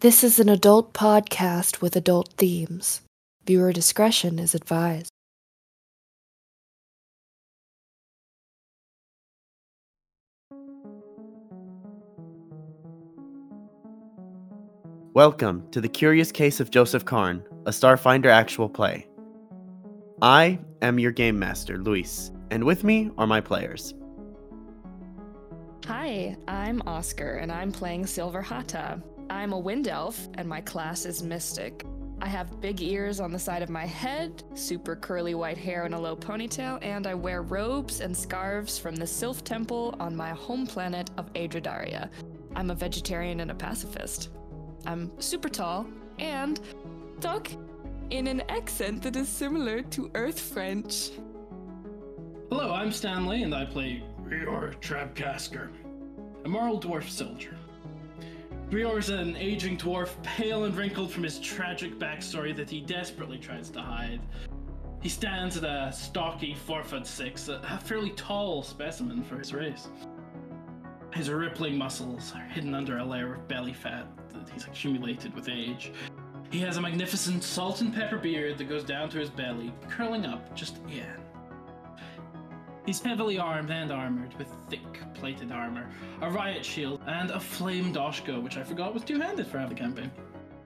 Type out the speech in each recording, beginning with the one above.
This is an adult podcast with adult themes. Viewer discretion is advised. Welcome to The Curious Case of Joseph Karn, a Starfinder actual play. I am your game master, Luis, and with me are my players. Hi, I'm Oscar, and I'm playing Silver Hata. I'm a wind elf, and my class is Mystic. I have big ears on the side of my head, super curly white hair and a low ponytail, and I wear robes and scarves from the Sylph Temple on my home planet of Adradaria. I'm a vegetarian and a pacifist. I'm super tall and talk in an accent that is similar to Earth French. Hello, I'm Stanley, and I play Rior Trapcasker, a moral dwarf soldier. Rior is an aging dwarf, pale and wrinkled from his tragic backstory that he desperately tries to hide. He stands at a stocky four foot six, a a fairly tall specimen for his race. His rippling muscles are hidden under a layer of belly fat that he's accumulated with age. He has a magnificent salt and pepper beard that goes down to his belly, curling up just yeah. He's heavily armed and armored with thick plated armor, a riot shield, and a flame doshko, which I forgot was two-handed for half the campaign.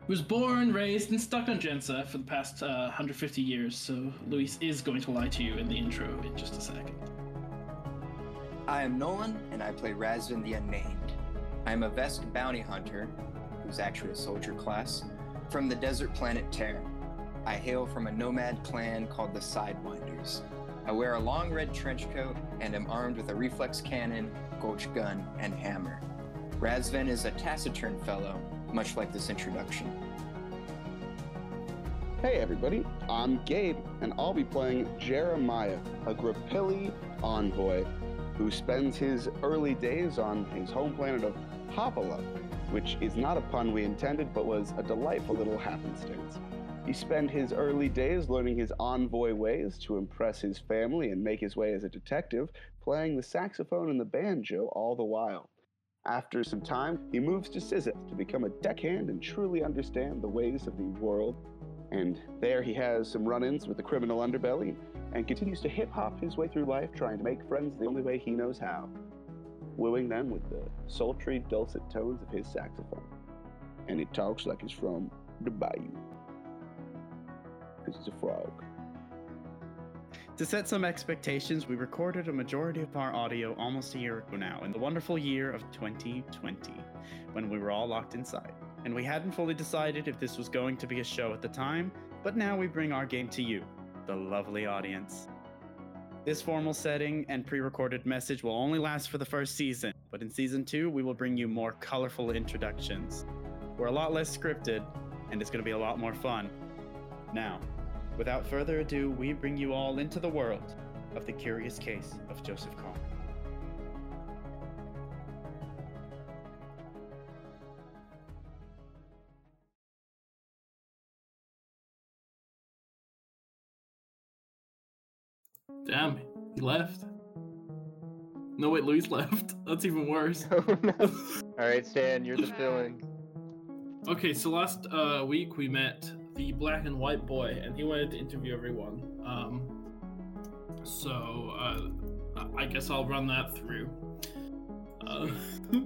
He was born, raised, and stuck on Jensa for the past uh, 150 years, so Luis is going to lie to you in the intro in just a second. I am Nolan, and I play Razvin the Unnamed. I am a Vesk bounty hunter, who's actually a soldier class, from the desert planet Terra. I hail from a nomad clan called the Sidewinders. I wear a long red trench coat and am armed with a reflex cannon, gulch gun, and hammer. Razvin is a taciturn fellow, much like this introduction. Hey everybody, I'm Gabe, and I'll be playing Jeremiah, a Grippli envoy who spends his early days on his home planet of Hopala, which is not a pun we intended, but was a delightful little happenstance. He spent his early days learning his envoy ways to impress his family and make his way as a detective, playing the saxophone and the banjo all the while. After some time, he moves to Sizith to become a deckhand and truly understand the ways of the world. And there he has some run ins with the criminal underbelly and continues to hip hop his way through life trying to make friends the only way he knows how, wooing them with the sultry, dulcet tones of his saxophone. And he talks like he's from the bayou. Because he's a frog. To set some expectations, we recorded a majority of our audio almost a year ago now, in the wonderful year of 2020, when we were all locked inside. And we hadn't fully decided if this was going to be a show at the time, but now we bring our game to you, the lovely audience. This formal setting and pre recorded message will only last for the first season, but in season two, we will bring you more colorful introductions. We're a lot less scripted, and it's going to be a lot more fun. Now, without further ado, we bring you all into the world of the curious case of Joseph Karn. Damn, he left. No, wait, Luis left. That's even worse. Oh no. All right, Stan, you're the filling. Okay, so last uh, week we met the black and white boy, and he wanted to interview everyone. Um, so uh, I guess I'll run that through. Uh,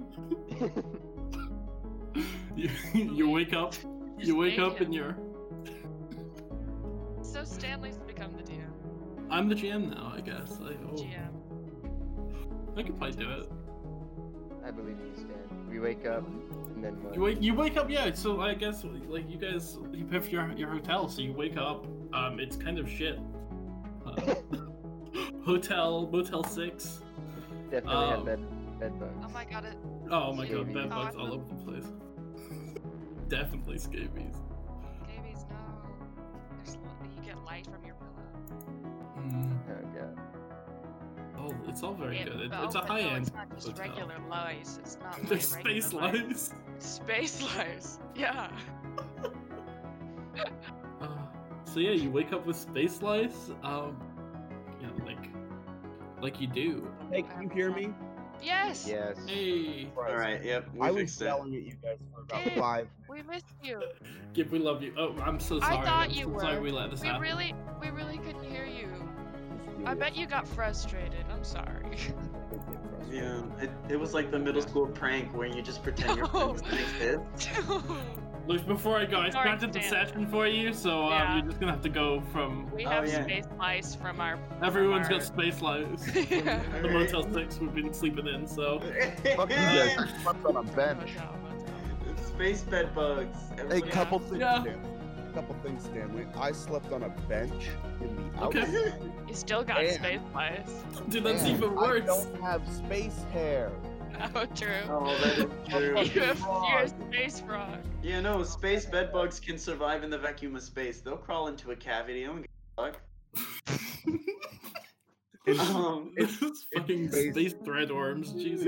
you, you wake up, Just you wake up, him. and you're. So Stanley's become the DM. I'm the GM now, I guess. I, oh, GM. I could probably do it. I believe in you, Stan. We wake up, and then what? You wake, you wake up, yeah. So I guess like you guys, you pay for your your hotel, so you wake up. Um, it's kind of shit. Uh, hotel, Motel Six. Definitely um, have bed, bed bugs. Oh my god, it. Oh my god, bed bugs Oh, all over the place. Definitely scabies. Scabies, no. There's, you get light from your oh, it's all very It- good. It, it's a but no, high end It's not just hotel. regular lice. It's not. like There's regular space lice. lice. Space lice. Yeah. Uh, so yeah, you wake up with space lice. Um, you know, like, like you do. Hey, can you hear me? Yes. Yes. Hey, All right. Yep. We I was fixed it. yelling at you guys for about Gabe, five. We missed you. Gib, we love you. Oh, I'm so sorry. I thought I'm you so were. Sorry we let this we happen. really, we really couldn't hear you. It's really I bet you got frustrated. I'm sorry. Yeah. It, it was like the middle school prank where you just pretend your No. friends don't exist. Look, before I go, I Sorry, started the Stan. session for you, so um, Yeah. you're just gonna have to go from. we Oh, have yeah. space mice from our. Everyone's from got space lights. Yeah. the Motel 6 we've been sleeping in, so. Fuck you guys. I slept on a bench. Motel, motel. Space bed bugs. Hey, Everybody- couple things, Yeah. Stanley. Couple things, Stanley. I slept on a bench in the Okay. outdoors. You still got And- space mice. Dude, that's and even I don't have space hair. Oh, true. Oh, that is true. You have, you're a space frog. Yeah, no, space bed bugs can survive in the vacuum of space. They'll crawl into a cavity. They don't give a fuck. In, Um, This is fucking space. space thread worms, Jesus.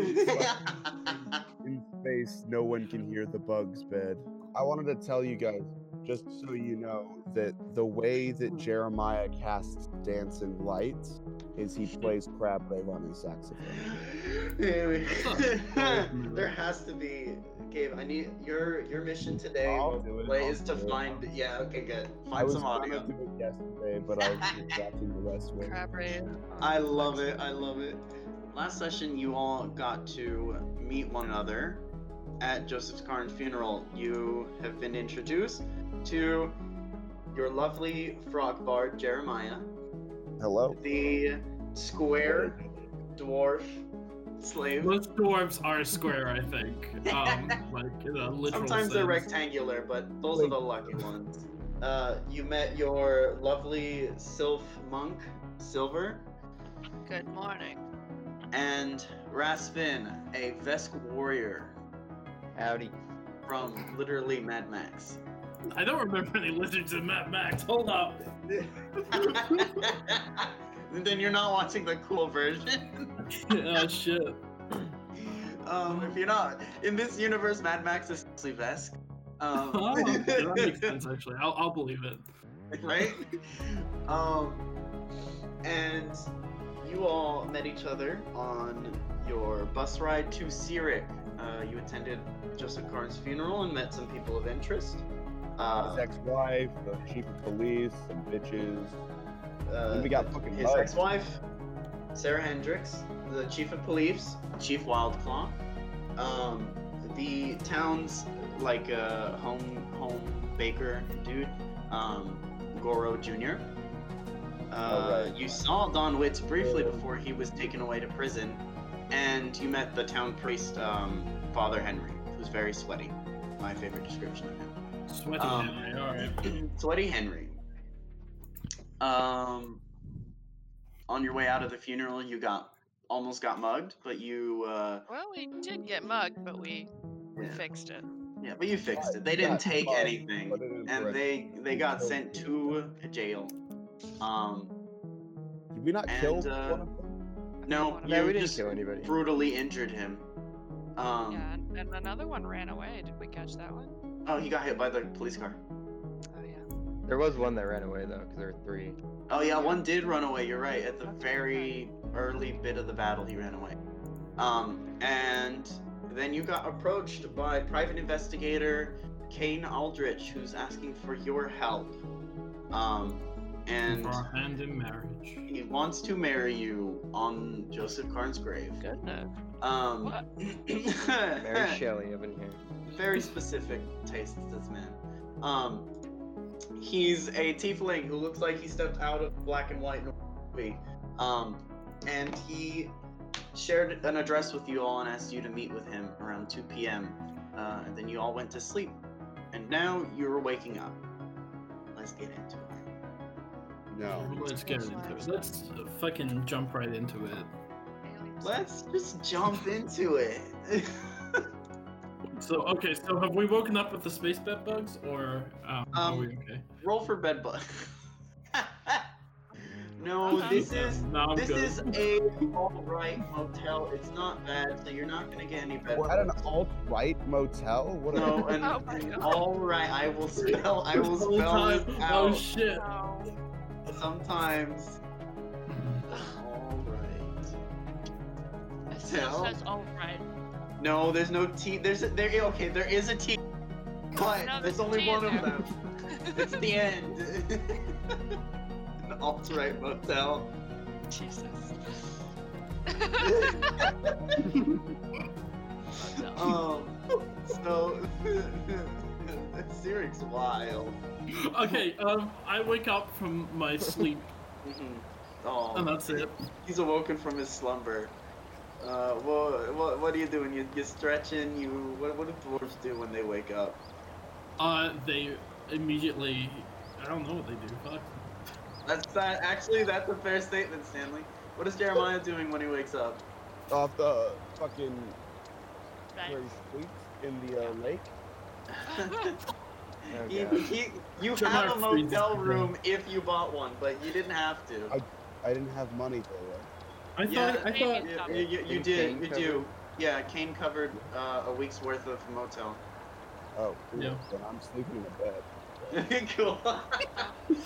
in space, no one can hear the bugs bed. I wanted to tell you guys, just so you know, that the way that Jeremiah casts dancing lights is he plays crab rave on his saxophone. there has to be, Gabe. I need your your mission today. I'll Play is to do it. find. Yeah. Okay. Good. I Find was some gonna audio. do it yesterday, but I was watching the West Wing. Crab rave. I love it. I love it. Last session, you all got to meet one another at Joseph Karn's funeral. You have been introduced to your lovely frog bard, Jeremiah, Hello. the square dwarf slave. Most dwarves are square, I think. Um, like in a literal Sometimes they're rectangular, but those are the lucky ones. Uh, you met your lovely sylph monk, Silver, Good morning. and Razvin, a Vesk warrior Howdy. from literally Mad Max. I don't remember any lizards in Mad Max. Hold up. then you're not watching the cool version. oh shit. um, if you're not in this universe, Mad Max is mostly Vesk. Um, Oh, that makes sense actually. I'll, I'll believe it. right? Um, and you all met each other on your bus ride to Sirik. Uh, you attended Joseph Karn's funeral and met some people of interest. His Uh, ex-wife, the chief of police, some bitches. uh, we got fucking his ex-wife, Sarah Hendricks, the chief of police, Chief Wildclaw, um, the town's like uh, home home baker dude, um, Goro Jr. Uh, Oh, right. You saw Don Witz briefly before he was taken away to prison, and you met the town priest, um, Father Henry, who's very sweaty. My favorite description of him. Sweaty Um, Henry, alright. Sweaty Henry. Um, on your way out of the funeral, you got almost got mugged, but you uh, Well, we did get mugged, but we we Yeah. fixed it. yeah, but you fixed it. They didn't take mugged, anything, put it in and bread. they they got sent to jail. Um, Did we not And, kill uh, one of them? no, One of No, we didn't just kill anybody. brutally injured him. Um, yeah, and, and another one ran away. Did we catch that one? Oh, he got hit by the police car. Oh yeah. There was one that ran away though, because there were three. Oh yeah, one did run away. You're right. At the very early bit of the battle, he ran away. Um, and then you got approached by private investigator Kane Aldrich, who's asking for your help. Um, and For our hand in marriage. he wants to marry you on Joseph Karn's grave. Goodness. Um, What? Mary Shelley up in here. Very specific tastes, this man. Um, he's a tiefling who looks like he stepped out of black and white movie. Um, and he shared an address with you all and asked you to meet with him around 2 p.m. Uh, and then you all went to sleep. And now you're waking up. Let's get into it. No. Let's get into it. Let's fucking jump right into it. Let's just jump into it. So okay, so have we woken up with the space bed bugs, or um, are Um, we okay? Roll for bed bug. no, this is No, this good. is a all-right motel. It's not bad, so you're not gonna get any bed We're at an bugs. alt-right motel. What? A, No, an, Oh my an all-right. I will spell. I will spell time- this Oh shit! Sometimes. All right. motel. says all right. No, there's no T. There's a, there. Okay, there is a T, but No, there's there's only one of there. them. It's the end. An alt-right motel. Jesus. Um. So, Siric's wild. Okay, um, I wake up from my sleep, Mhm. Oh, and that's it. he's awoken from his slumber. Uh, what, what, what are you doing? You, you stretching? You, what, what do dwarves do when they wake up? Uh, they immediately. I don't know what they do. Fuck. That's that. Actually, that's a fair statement, Stanley. What is Jeremiah doing when he wakes up? Off the fucking Right. where he sleeps in the uh, lake. Oh, he, he, you Jeremiah have a freezes motel room if you bought one, but you didn't have to. I- I didn't have money for it. I Yeah. I thought. it's- You, you, you, you Didn't did. Kane You cover do. Yeah, Kane covered uh, a week's worth of motel. Oh, cool. Yeah. Then I'm sleeping in a bed. cool.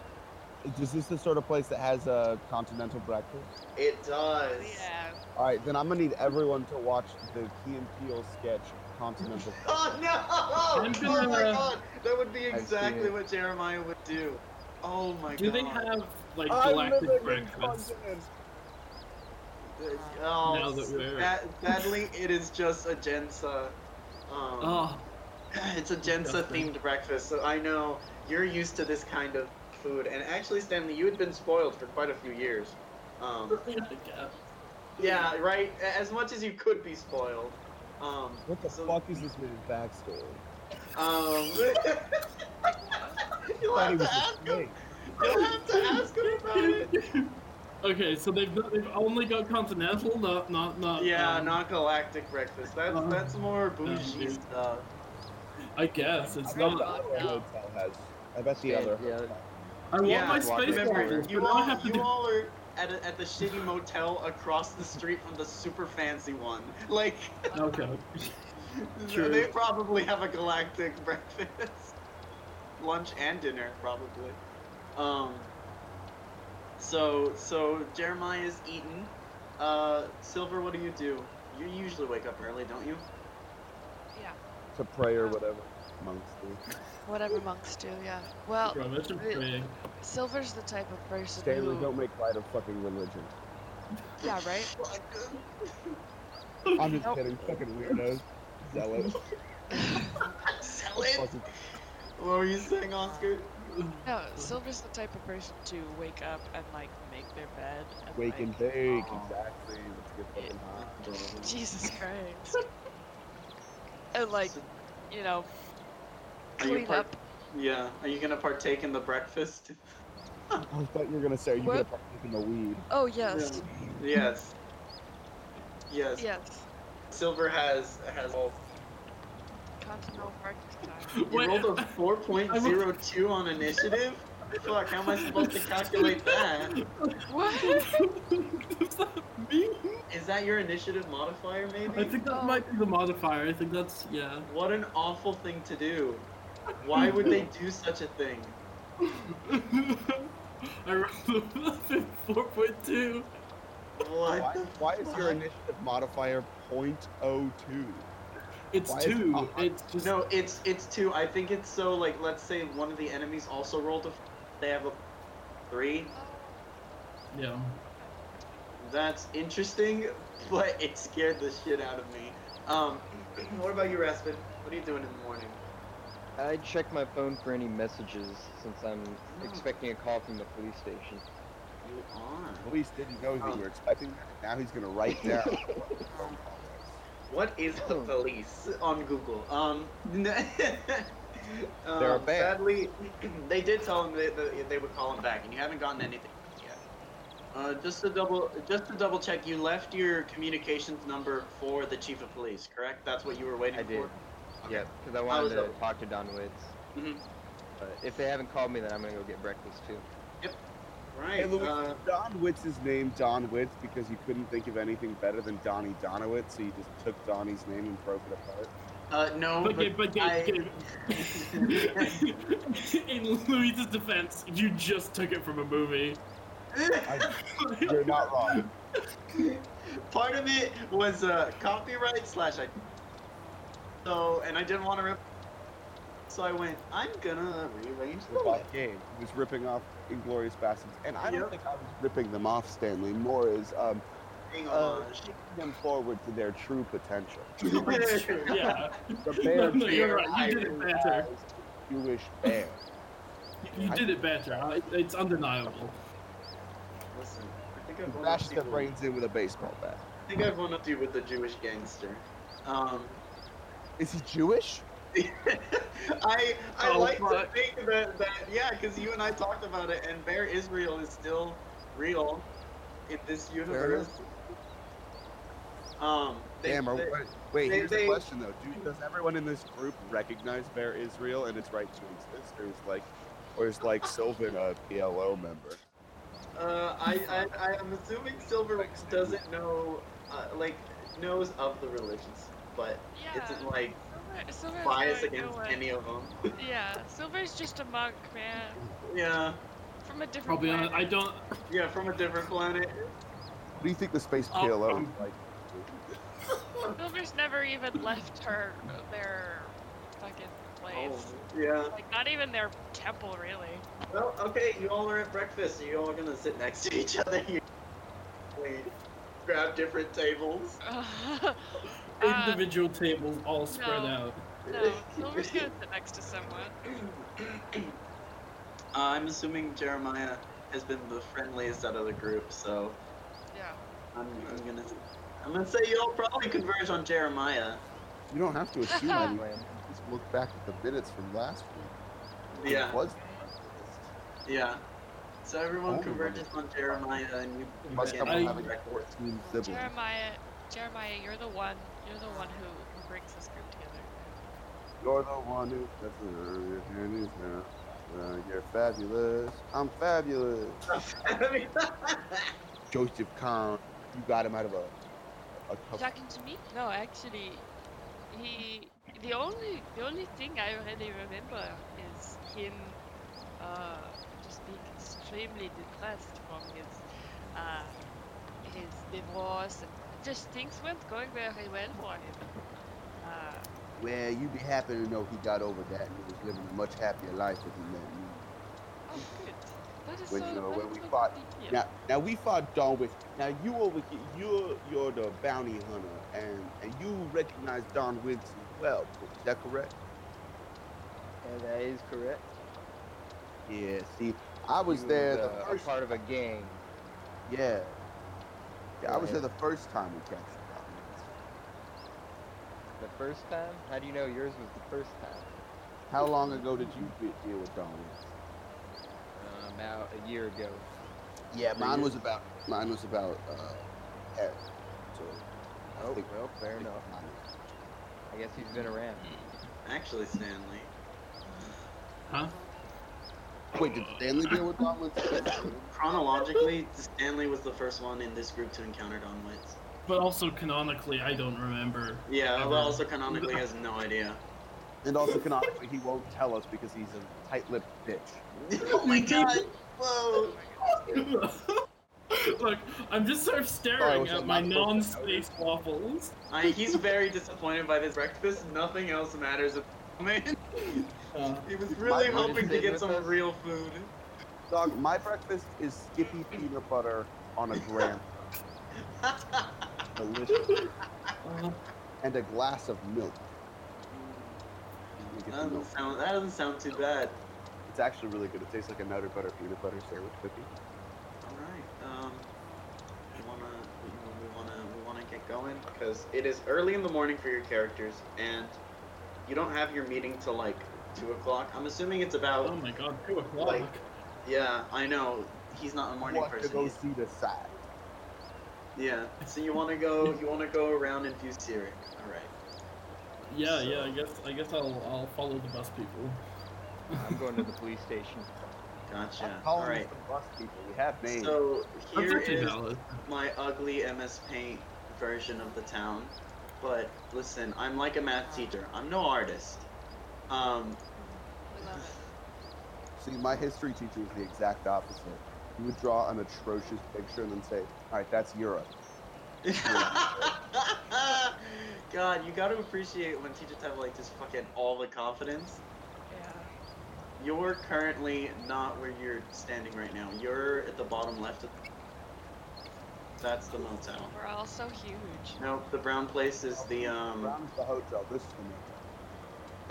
Is this the sort of place that has a continental breakfast? it does. Yeah. All right, then I'm gonna need everyone to watch the Key and Peele sketch Continental. Oh no! I'm Oh my god! That would be exactly what Jeremiah would do. Oh my Do god. Do they have like galactic living breakfast? continent. Oh, Now that we're- sad- sadly, it is just a Gensa. Um, Oh, It's a Gensa themed breakfast, so I know you're used to this kind of food. And actually, Stanley, you had been spoiled for quite a few years. Um, yeah, right. As much as you could be spoiled. Um, What the so- fuck is this man's backstory? Um, you'll I have to ask him. snake. You'll have to ask him about it. Okay, so they've they've only got continental, not not not. Yeah, um, not galactic breakfast. That's uh, that's more bougie dude. stuff. I guess it's I bet the not. other hotel has. I bet the Yeah, other. yeah. hotel- I want yeah, my space remember, you but now I all have to you do. all are at, a, at the shitty motel across the street from the super fancy one. Like, Okay. True. they probably have a galactic breakfast, lunch and dinner probably. Um. So so Jeremiah's eaten. Uh, Silver, what do you do? You usually wake up early, don't you? Yeah. To pray or whatever monks do. Whatever monks do, yeah. Well, Bro, that's a it- Silver's the type of person Stanley, who. don't make light of fucking religion. Yeah, right? I'm just Nope. kidding. Fucking weirdos. Zealot. Sell it. Fucking- What were you saying, Oscar? No, Silver's the type of person to wake up and, like, make their bed. And, Wake like, and bake. Oh. Exactly. Let's get fucking hot. bro. Jesus Christ. and, like, you know, Are you clean part- up. Yeah. Are you gonna partake in the breakfast? I thought you were gonna say, are you gonna partake in the weed? Oh, yes. Yes. Yes. Yes. Silver has has all. Continental breakfast. You rolled a four point zero two on initiative. Fuck, how am I supposed to calculate that? What? Does that mean? Is that your initiative modifier, maybe? I think that oh. might be the modifier. I think that's yeah. What an awful thing to do. Why would they do such a thing? I rolled a four point two. What? Why, why is your initiative modifier 0.02? It's Why is it two. It's just No, it's it's two. I think it's so like let's say one of the enemies also rolled a. f- They have a three. yeah. That's interesting, but it scared the shit out of me. Um, what about you, Razvin? What are you doing in the morning? I check my phone for any messages since I'm Oh. expecting a call from the police station. You are. Police didn't know that Oh. you were expecting that. Now he's gonna write down. What is the Hmm. police on Google? Um, um, They're a band. Sadly, they did tell him that they would call him back, and you haven't gotten anything yet. Uh, just to double, just to double check, you left your communications number for the chief of police, correct? That's what you were waiting I for. did. Okay. Yeah, because I wanted to talk to Don Witz. Mhm. But if they haven't called me, then I'm gonna go get breakfast too. Right. Hey, Louis, uh, Don Witz's name Don Witz because you couldn't think of anything better than Donny Donowitz, so you just took Donnie's name and broke it apart. uh, no, But, but, but I- in Luis's defense, you just took it from a movie. I, you're not wrong. Part of it was uh, copyright slash I. So, and I didn't want to rip. So I went, I'm gonna rearrange the Rip lit. off game. He was ripping off Inglourious Basterds, and I don't Yep. think I was ripping them off, Stanley. More is um, uh, homage. pushing them forward to their true potential. Yeah. The bear No, you're bear right, you did it better. as Jewish bear. You did it better. I- It's undeniable. Listen, I think I've won bashed up their to you. brains in with a baseball bat. I think I've won up to you with the Jewish gangster. Um, Is he Jewish? I I Oh, like to think that, that yeah, because you and I talked about it, and Bear Israel is still real in this universe. Um, they, Damn. Are, they- wait, wait they- here's they- the question though. Do, does everyone in this group recognize Bear Israel and its right to exist, or is like, or is like Sylvan a PLO member? uh, I, I I am assuming Silver doesn't know, uh, like knows of the religions, but Yeah. isn't like Silver, Silver's biased like, no against any of them. Yeah, Silver's just a monk, man. yeah, From a different Probably planet. on, I don't. yeah, from a different planet. What do you think the space Oh, PLO um, is like? Silver's never even left her their fucking place. Yeah. Like not even their temple, really. Well, okay, you all are at breakfast. so You all are gonna sit next to each other. You wait, grab different tables. uh, Individual tables all spread no. out. no, Silver's gonna sit next to someone. I'm assuming Jeremiah has been the friendliest out of the group, so Yeah. I'm, I'm gonna I'm gonna say you'll probably converge on Jeremiah. You don't have to assume anything. Just look back at the minutes from last week. Yeah, It was yeah. So everyone Oh. converges on Jeremiah, and you you must begin have I- having like 14 siblings. Jeremiah, Jeremiah, you're the one. You're the one who, who brings this group together. You're the one who does it. Uh, you're fabulous. I'm fabulous. Joseph Karn, you got him out of a a tough. Talking to me? No, actually, he. The only the only thing I really remember is him uh, just being extremely depressed from his uh, his divorce. Just things weren't going very well for him. Uh, Well, you'd be happy to know he got over that and he was living a much happier life if he met me. oh, good. That is When, so. you know, that when is we fought- good to hear. Now, now we fought Don Witz. Now you over here, you're you're the bounty hunter, and and you recognize Don Witz as well. Is that correct? And that is correct. Yeah. See, I was He there the a first. part of a gang. Yeah. Yeah, I was Right. there the first time we captured Don The first time? How do you know yours was the first time? How long ago did you be- deal with Don Uh, about a year ago. Yeah, Three mine years? was about mine was about uh, Eric. So Oh, think- well, fair enough. mine- I guess he's been around. Actually, Stanley. Huh? Wait, did Stanley deal with Don Witz? Chronologically, Stanley was the first one in this group to encounter Don Witz. But also canonically, I don't remember. Yeah, Ever. but also canonically has no idea. and also canonically, he won't tell us because he's a tight-lipped bitch. oh my god! Whoa! Look, I'm just sort of staring was at my not supposed to non-space waffles. I, he's very disappointed by this breakfast. Nothing else matters at the moment. Uh, He was really wanna hoping to get some real food. Dog, my breakfast is Skippy peanut butter on a graham, delicious, and a glass of milk. That the milk. doesn't sound. That doesn't sound too bad. It's actually really good. It tastes like a Nutter Butter peanut butter sandwich cookie. All right. Um, we wanna we wanna we wanna get going because it is early in the morning for your characters, and you don't have your meeting till like two o'clock. I'm assuming it's about. oh my god, two o'clock. Like, Yeah, I know. He's not a morning Want to person. go he's- see the side. Yeah. So you want to go? You want to go around and view Sirik? All right. yeah, yeah. I guess I guess I'll I'll follow the bus people. I'm going to the police station. Gotcha. I'm All calling right. us the bus people. We have names. So That's here actually is valid. my ugly MS Paint version of the town. But listen, I'm like a math teacher. I'm no artist. Um, We love it. See, my history teacher is the exact opposite. He would draw an atrocious picture and then say, "All right, that's Europe." God, you gotta appreciate when teachers have like just fucking all the confidence. Yeah. You're currently not where you're standing right now. You're at the bottom left of That's the motel. We're all so huge. Nope, the brown place is the um Brown is the hotel. This is the motel.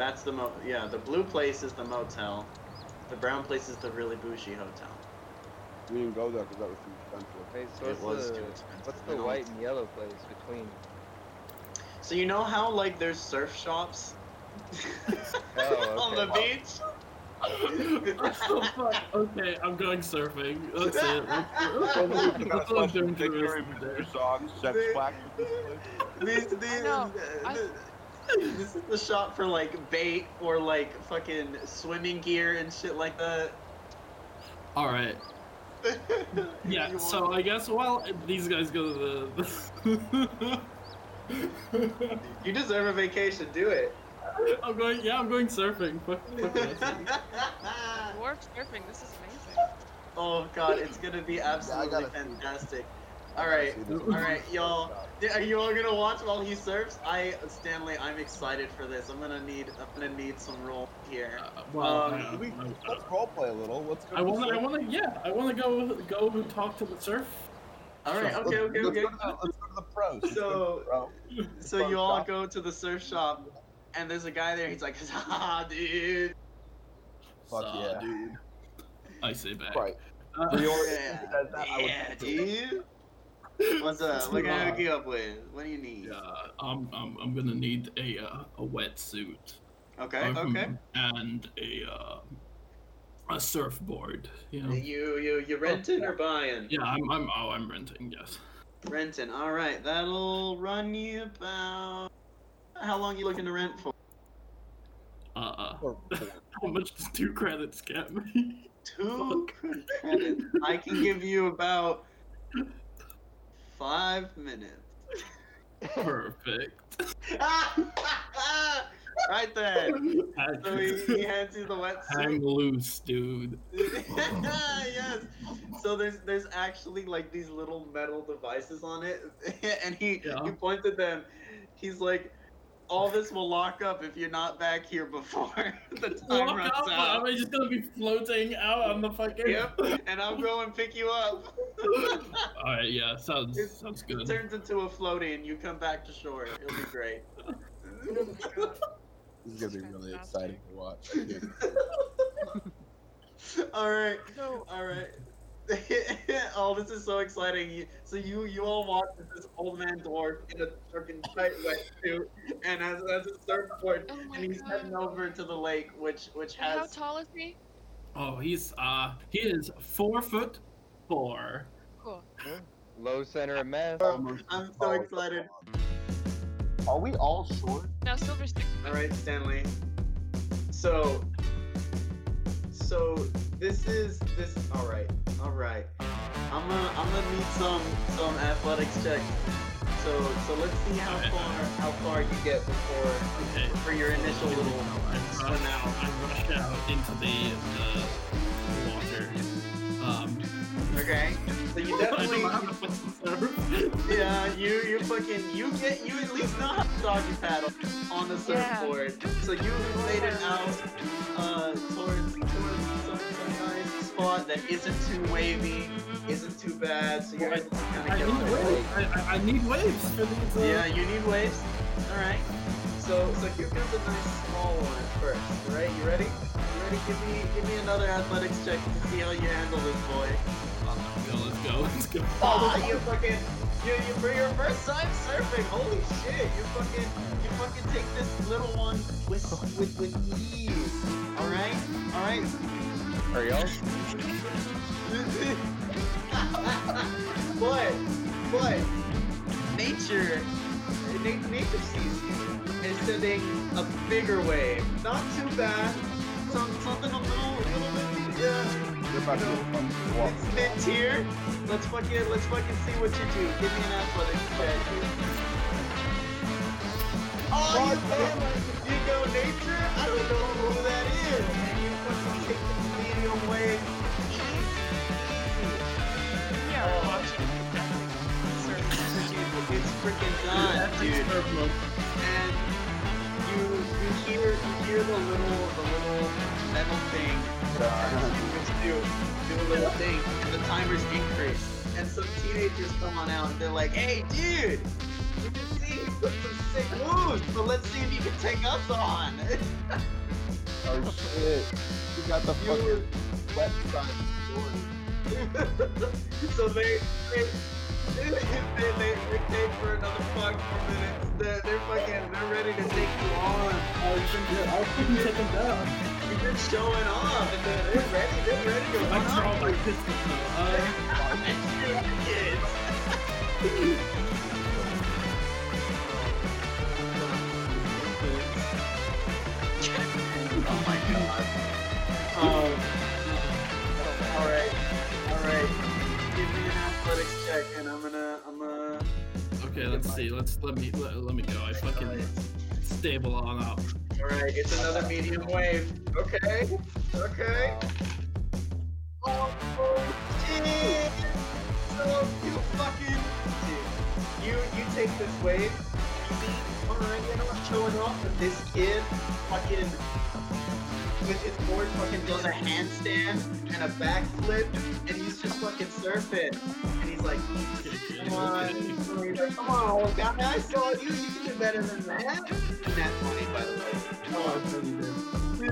That's the mo yeah, the blue place is the motel. The brown place is the really bougie hotel. We didn't go there because that was too expensive. Hey, so It what's was the too expensive. what's I the know. white and yellow place between? So you know how like there's surf shops Oh, on the okay. beach? what the fuck? Okay, I'm going surfing. That's it. That's, You that's, got a that's what I'm doing for the picture rest of of the day. dog, sex They- black with. These, these, know, I- this is the shop for like bait or like fucking swimming gear and shit like that. All right. Yeah. So want- I guess while these guys go to the. you deserve a vacation. Do it. I'm going. Yeah, I'm going surfing. Fuck, fuck. Dwarf surfing, this is amazing. oh god, it's gonna be absolutely gotta see this. Fantastic. All right, See, this is all right, y'all. Are you all gonna watch while he surfs? I, Stanley, I'm excited for this. I'm gonna need, I'm gonna need some roll here. Uh, well, Um, I, We, let's roleplay a little. Let's go. I want to. I want to. Yeah, I want to go. Go and talk to the surf. All right, shop. okay, okay, let's okay. Go to the, let's go to the pros. Let's to So- the pro. So you all shop. go to the surf shop, and there's a guy there. He's like, "Ah, dude." Fuck Uh, yeah. dude. I say back. Right. Uh, Yeah, says that, I would yeah, dude. What's up? What can I Uh, hook you up with? What do you need? yeah, I'm, I'm, I'm gonna need a uh, a wetsuit. Okay, um, okay. And a uh, a surfboard. You know. You you you renting or buying? Yeah, I'm, I'm. Oh, I'm renting. Yes. Renting. All right, that'll run you about. How long you looking to rent for? Uh, Or- how much does two credits get me? Two credits. I can give you about five minutes. Perfect. right there. So he, he hands you the wetsuit. hang loose, dude. yes. So there's there's actually like these little metal devices on it, and he Yeah. he points at them. He's like, "All this will lock up if you're not back here before the time Walk runs up, out." Am I just gonna be floating out on the fucking? Yep. And I'll go and pick you up. All right. Yeah. Sounds It- sounds It good. turns into a floaty, and you come back to shore. It'll be great. This is gonna be really exciting to watch. all right. So, All right. oh, this is so exciting! So you you all watch this old man dwarf in a freaking tight wetsuit and has, has a surfboard, oh and he's god. heading over to the lake, which which And How has tall is he? Oh, he's uh he is four foot four. Cool. Low center of mass. I'm so excited. Are we all short? Now, Silver Stick. All right, Stanley. So, so this is this. All right, all right. I'm gonna I'm gonna need some some athletics check. So so let's see how Okay. far how far you get before Okay. for your initial little rush, out. I rush out into the the water. Um, Okay. So you definitely. have to put some. Yeah, you you fucking you get you at least know how to doggy paddle on the Yeah. surfboard. So you made it out uh towards towards some, some nice spot that isn't too wavy, isn't too bad. So you're able to kind I of get need waves. I, I, I need waves for these. Uh, Yeah, you need waves. All right. So so here comes a nice small one first. All right, you ready? You ready? Give me give me another athletics check to see how you handle this boy. Let's go. Let's go. Let's go. Oh, you fucking, you, you for your first time surfing. Holy shit! You fucking, you fucking take this little one with with with ease. All right, all right. Are y'all? but, but, nature, na- nature sees you and sending a bigger wave. Not too bad. Some, something a little, a little bit, yeah. You're about to walk. Vince here. Let's fucking let's fucking see what you do. Give me an athletics check. Oh, you, you go nature? I don't know who that is. And you fucking kick the medium wave. Yeah, oh. watching It's freaking done, dude. And you you hear you hear the little the little metal thing. Uh, do, do a little thing, and the timers increase. And some teenagers come on out and they're like, "Hey, dude, you can see you put some sick moves, but let's see if you can take us on." Oh shit. You got the fucking website story. so they they, they, they, they, they take for another five more minutes. They're, they're fucking they're ready to take you on. Oh, shit, I couldn't take them down. You've been showing off, they're, ready. They're ready to I run draw up my pistol though. Uh, oh my god. Um, all right, all right. Give me an athletics check, and I'm gonna, I'm gonna. okay, let's see. Let's let me let, let me go. I fucking stable on up. All right, it's another medium wave. Okay, okay. Oh! So you fucking, you you take this wave. You see, all right, you know what's showing off that this kid fucking with his board fucking does a handstand and a backflip, and he's just fucking surfing, and he's like, come on, come on, old guy, I saw you, you can do better than that. And that's funny, by the way.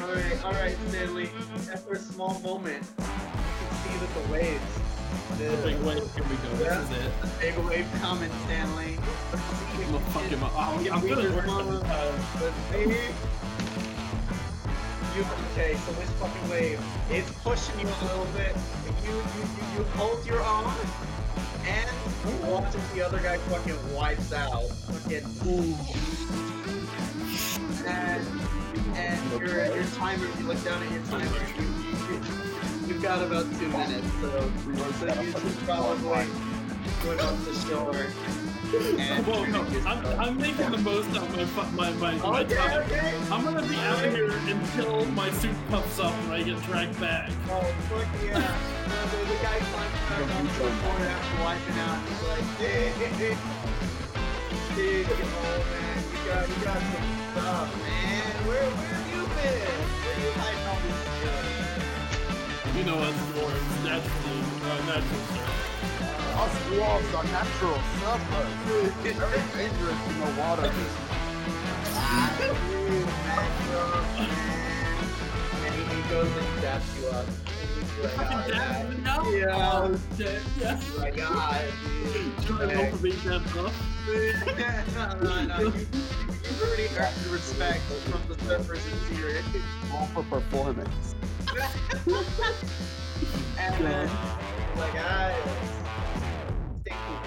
alright, alright, Stanley. After a small moment, you can see that the waves. The, Big wave. Here we go. Yeah. This is it. the big wave coming, Stanley. I'm gonna fuck him up. I'm, I'm gonna work on this time. Maybe you okay? So this fucking wave is pushing you a little bit. You you you, you hold your arm and you watch as the other guy fucking wipes out. Fucking and and your your timer. You look down at your timer. You, you, you've got about two minutes. So so you should probably go up the shore. And Well, no, I'm, I'm making the most out of my my my, my Okay, time. okay. I'm gonna be out of here until my suit puffs up and I get dragged back. Oh, fuck yeah. Uh, the, the guy climbs onto the board after wiping out. He's like, dude, dude, oh man, you got, you got some stuff, man. Where, where have you been? Where you hiding all this shit? You know us dwarves, naturally, uh, natural sir. Us dwarves are natural surfers. Very dangerous in the water. Dude, natural, man. And he, he goes and he daps you up. He's like, oh, dab me up. Yeah. Shit. Yeah. He's like. Trying to go for being up. no, no, no. You, you've already earned respect from the surfers in Sirik. All for performance. And then like, cool.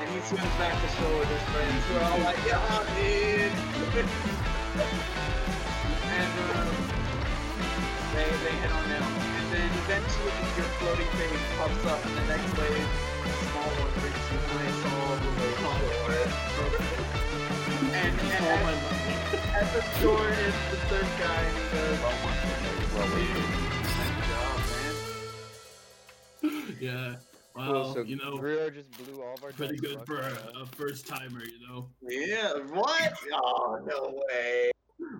And he swims back to shore with his friends who are all like, yeah, dude. and um, they, they head on out. And then eventually your floating thing pops up and the next wave, small one brings you nice all the way to shore. And, and Oh at, at the shore is the third guy he goes, dude, nice. Yeah. Cool, Well, so you know, Rio just blew all of our pretty good for a, a first timer, you know. Yeah, what? Oh, no way.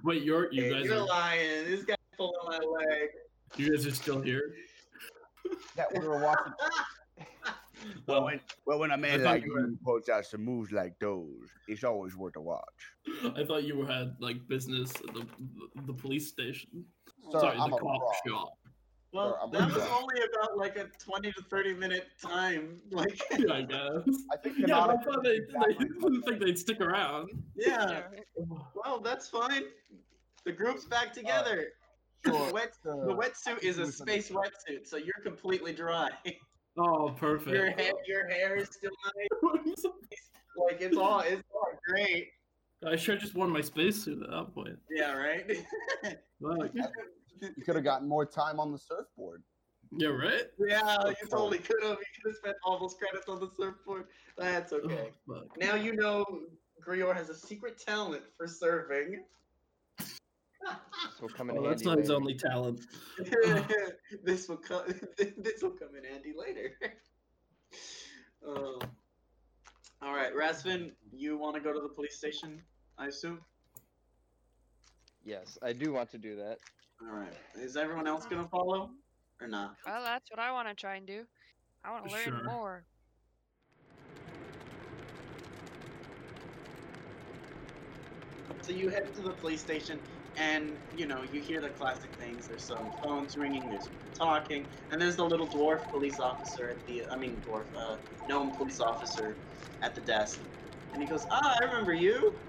Wait, you're you Hey, guys you're are lying. This guy's pulling my leg. you guys are still here. That we were watching. Well, when, well, when a man like you were- you pulls out some moves like those, it's always worth a watch. I thought you were had like business at the the, the police station. Sir, Sorry, I'm the cop fraud. shop. Well, I'm that was sorry. only about like a 20 to 30 minute time. Like, Yeah, I guess. I think Yeah, I thought they, they didn't think they'd stick around. yeah. Well, that's fine. The group's back together. the, Sure. wet, Uh, the wetsuit is a space wetsuit, so you're completely dry. Oh, perfect. Your hair, your hair is still nice. Like it's all, it's all great. I should have just worn my spacesuit at that point. Yeah, right. You could have gotten more time on the surfboard. Yeah, right? yeah, you totally could have. You could have spent all those credits on the surfboard. That's oh, okay. Oh. Now you know Rior has a secret talent for surfing. This will come in Oh, handy that's not his only talent. this will come. this will come in handy later. Um, all right, Razvin, you want to go to the police station? I assume. Yes, I do want to do that. All right. Is everyone else gonna follow, or not? Well, that's what I want to try and do. I want to learn Sure. more. So you head to the police station, and you know you hear the classic things. There's some phones ringing. There's people talking, and there's the little dwarf police officer at the. I mean dwarf, uh, gnome police officer, at the desk, and he goes, "Ah, I remember you.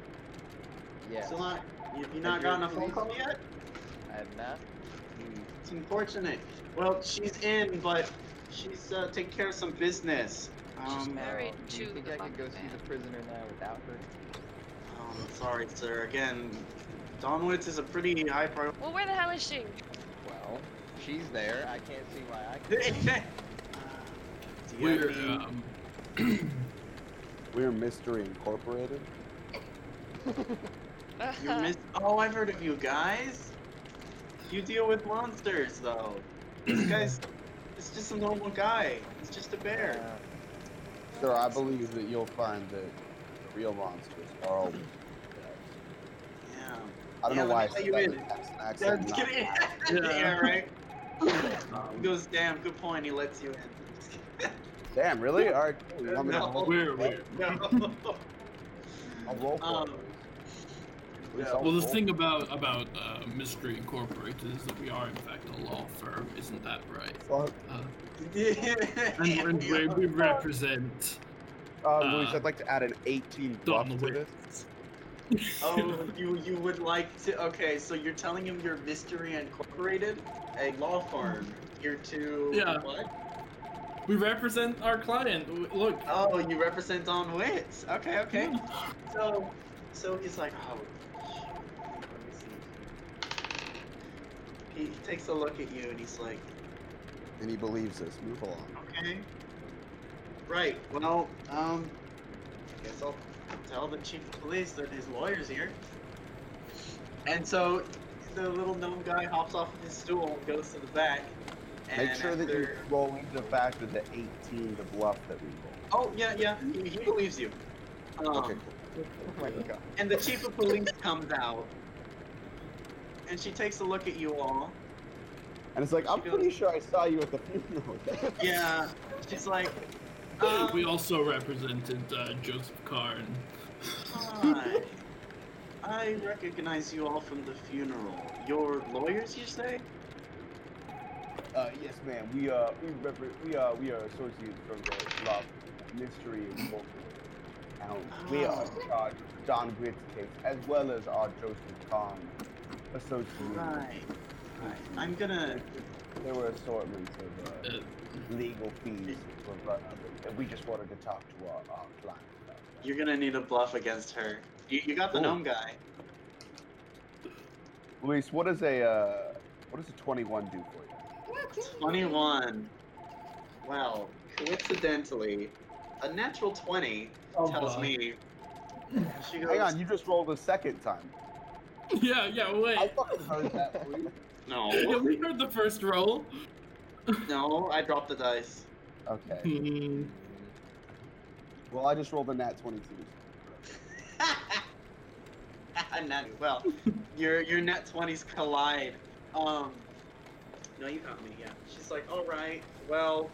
Yes. Still not. You, you not you gotten a phone call yet? I have not. Hmm. It's unfortunate. Well, she's in, but she's uh, taking care of some business. She's Um, married Oh, do you think the I could go fucking see the prisoner now without her? oh, sorry, sir. Again, Don Witz is a pretty high priority. Well, where the hell is she? Well, she's there. I can't see why I can't. Do you We're any- um, We're Mystery Incorporated. You miss- oh, I've heard of you guys. You deal with monsters, though. This guy's it's just a normal guy. He's just a bear. Uh, Sir, I believe that you'll find that the real monsters are always. Yeah. I don't Yeah, know why I said you that in. with an Yeah, accent. just not kidding. mine. yeah, right. um, He goes, damn, good point. He lets you in. Damn, really? All right, cool. You want me No. roll- we're, we're no. I'll roll for Um, it. yeah. Well, the thing about about uh, Mystery Incorporated is that we are in fact a law firm, isn't that right? Fuck. Uh, yeah. and and we, we represent. Uh, Luis, uh, I'd like to add an 18 Don buff to this. Oh, you you would like to? Okay, so you're telling him you're Mystery Incorporated, a law firm here to Yeah. what? we represent our client. Look, Oh, you represent Don Witz. Okay, okay. So, so he's like, oh, let me see. He, he takes a look at you and he's like, And he believes this. Move along. okay, right. Well, um, I guess I'll tell the chief of police that his lawyer's here. And so, the little gnome guy hops off of his stool and goes to the back. And Make sure that you after- roll into the fact of the 18 to bluff that we roll. Oh yeah, yeah. He, he believes you. Um, Okay, oh my. And the chief of police comes out, and she takes a look at you all. And it's like, I'm She pretty sure I saw you at the funeral. Yeah, she's like, um, we also represented uh, Joseph Karn. hi. I recognize you all from the funeral. Your lawyers, you say? Uh, yes, ma'am. We uh, we repre- we uh, we are associates from the law mystery incorporated. And we are in charge of the Don Witz case as well as our Joseph Karn associate. Right. Right. I'm gonna. There were assortments of uh, Uh, legal fees for and we just wanted to talk to our, our client. You're gonna need a bluff against her. You, you got the Ooh. gnome guy. Luis, what does a uh, what does a 21 do for you? 21. Well, coincidentally, a natural 20 Oh, tells fuck. me. She goes, Hang on, you just rolled a second time. yeah, yeah. Wait. I fucking heard that. No, Yeah, we heard the first roll. no, I dropped the dice. Okay. Hmm. Well, I just rolled a nat 22. Nat- well, your your net 20s collide. Um, no, you got me. Yeah. She's like, all right. Well,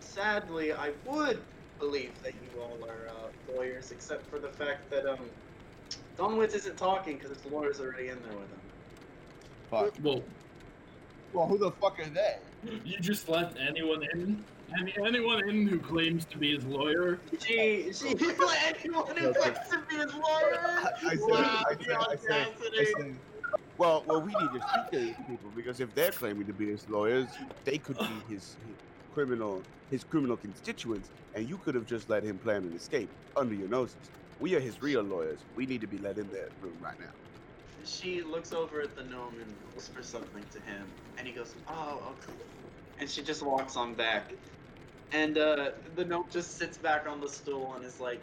sadly, I would believe that you all are uh, lawyers, except for the fact that um, Don Witz isn't talking because his lawyer's already in there with him. Fuck. Well, Well, who the fuck are they? you just let anyone in. Any, anyone in who claims to be his lawyer. She she anyone who claims to be his lawyer. I said, Wow, I the said, I said, I audacity. said, well, well, we need to speak to these people because if they're claiming to be his lawyers, they could be his, his criminal, his criminal constituents, and you could have just let him plan an escape under your noses. We are his real lawyers. We need to be let in that room right now. She looks over at the gnome and whispers something to him, and he goes, "Oh, okay." And she just walks on back, and uh, the gnome just sits back on the stool and is like,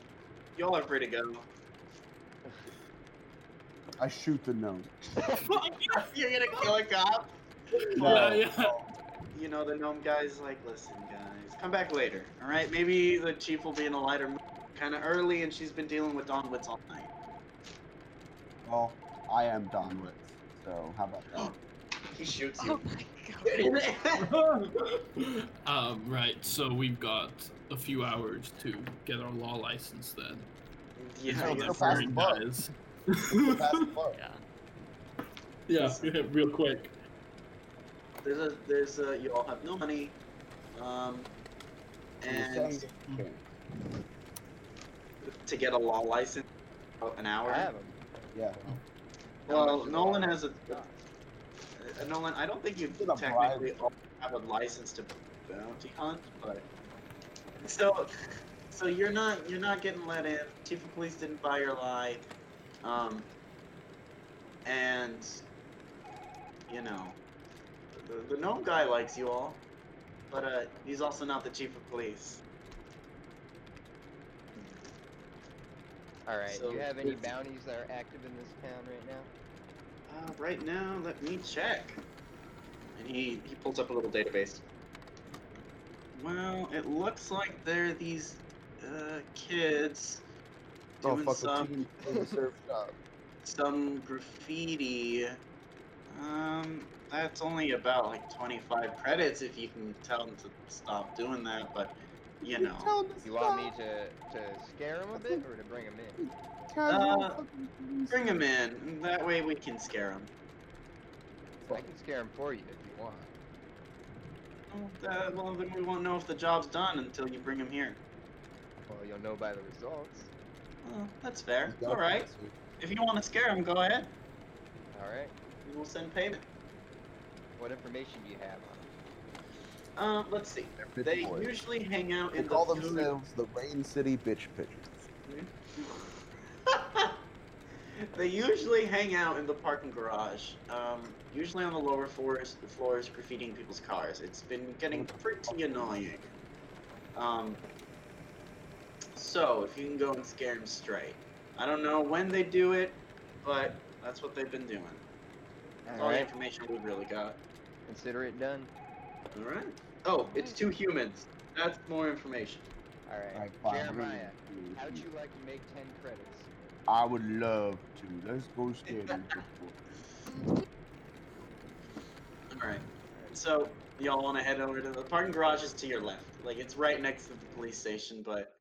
"Y'all are free to go." I shoot the gnome. You're gonna kill a cop? Yeah, yeah. You know, the gnome guy's like, "Listen, guys, come back later, all right? Maybe the chief will be in a lighter mood, kind of early, and she's been dealing with Don Witz all night." Well, I am Don Witz, So how about that? He shoots Oh my god. um, right, so we've got a few hours to get our law license then. yeah, So So yeah. go that the bar. does. Pass the. Yeah. yeah, real quick. There's a there's a you all have no money, um, and saying that you can't. to get a law license, about an hour. I have them. Yeah. Well, Nolan has a, Nolan. I don't think you It's a bribe. technically have a license to bounty hunt, but so so you're not you're not getting let in. Chief of police didn't buy your lie, um, and you know the, the gnome guy likes you all, but uh, he's also not the chief of police. All right. So do you have any bounties that are active in this town right now? Uh, right now, let me check. And he, he pulls up a little database. Well, it looks like there are these uh, kids Oh doing fuck! some The team in the surf shop. some graffiti. Um, that's only about like 25 credits if you can tell them to stop doing that. But you know, Tell him to You want me to to scare them a bit or to bring them in? Casual Uh, bring them in. That way we can scare them. I can scare them for you if you want. Well, uh, well, then we won't know if the job's done until you bring them here. Well, you'll know by the results. Well, that's fair. He's All got right. that, so- If you want to scare them, go ahead. All right. We'll send payment. What information do you have on 'em? Um, let's see. They boys. usually hang out They in call the food- themselves the Rain City Bitch Pigeons. They usually hang out in the parking garage. Um, usually on the lower floors, the floors graffitiing people's cars. It's been getting pretty annoying. Um, so if you can go and scare them straight. I don't know when they do it, but that's what they've been doing. That's All all the information we've really got. Consider it done. All right. Oh, it's two humans. That's more information. All right. Alright. Jeremiah, how'd you like to make 10 credits? I would love to. Let's go scare these bitch. All right. So y'all want to head over to the parking garage is to your left. Like it's right next to the police station, but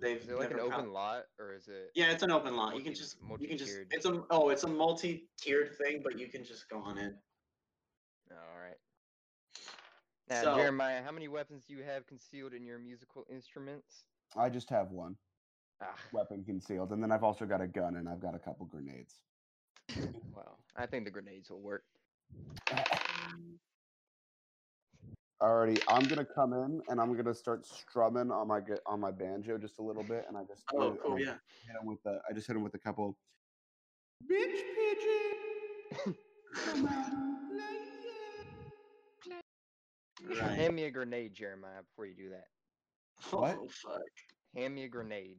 they've Is it like an open prob- lot or is it? Yeah, it's an open lot. You can just you can just it's a oh it's a multi-tiered thing, but you can just go on in. All right. Now, So- Jeremiah, how many weapons do you have concealed in your musical instruments? I just have one Ah, weapon concealed, and then I've also got a gun and I've got a couple grenades. well, I think the grenades will work. Alrighty, I'm gonna come in and I'm gonna start strumming on my gu- on my banjo just a little bit, and I just Oh, do- cool, I yeah. hit him with the I just hit him with a couple. Bitch pigeon. come out and. Right. Hand me a grenade, Jeremiah, before you do that. What? Oh fuck. Hand me a grenade.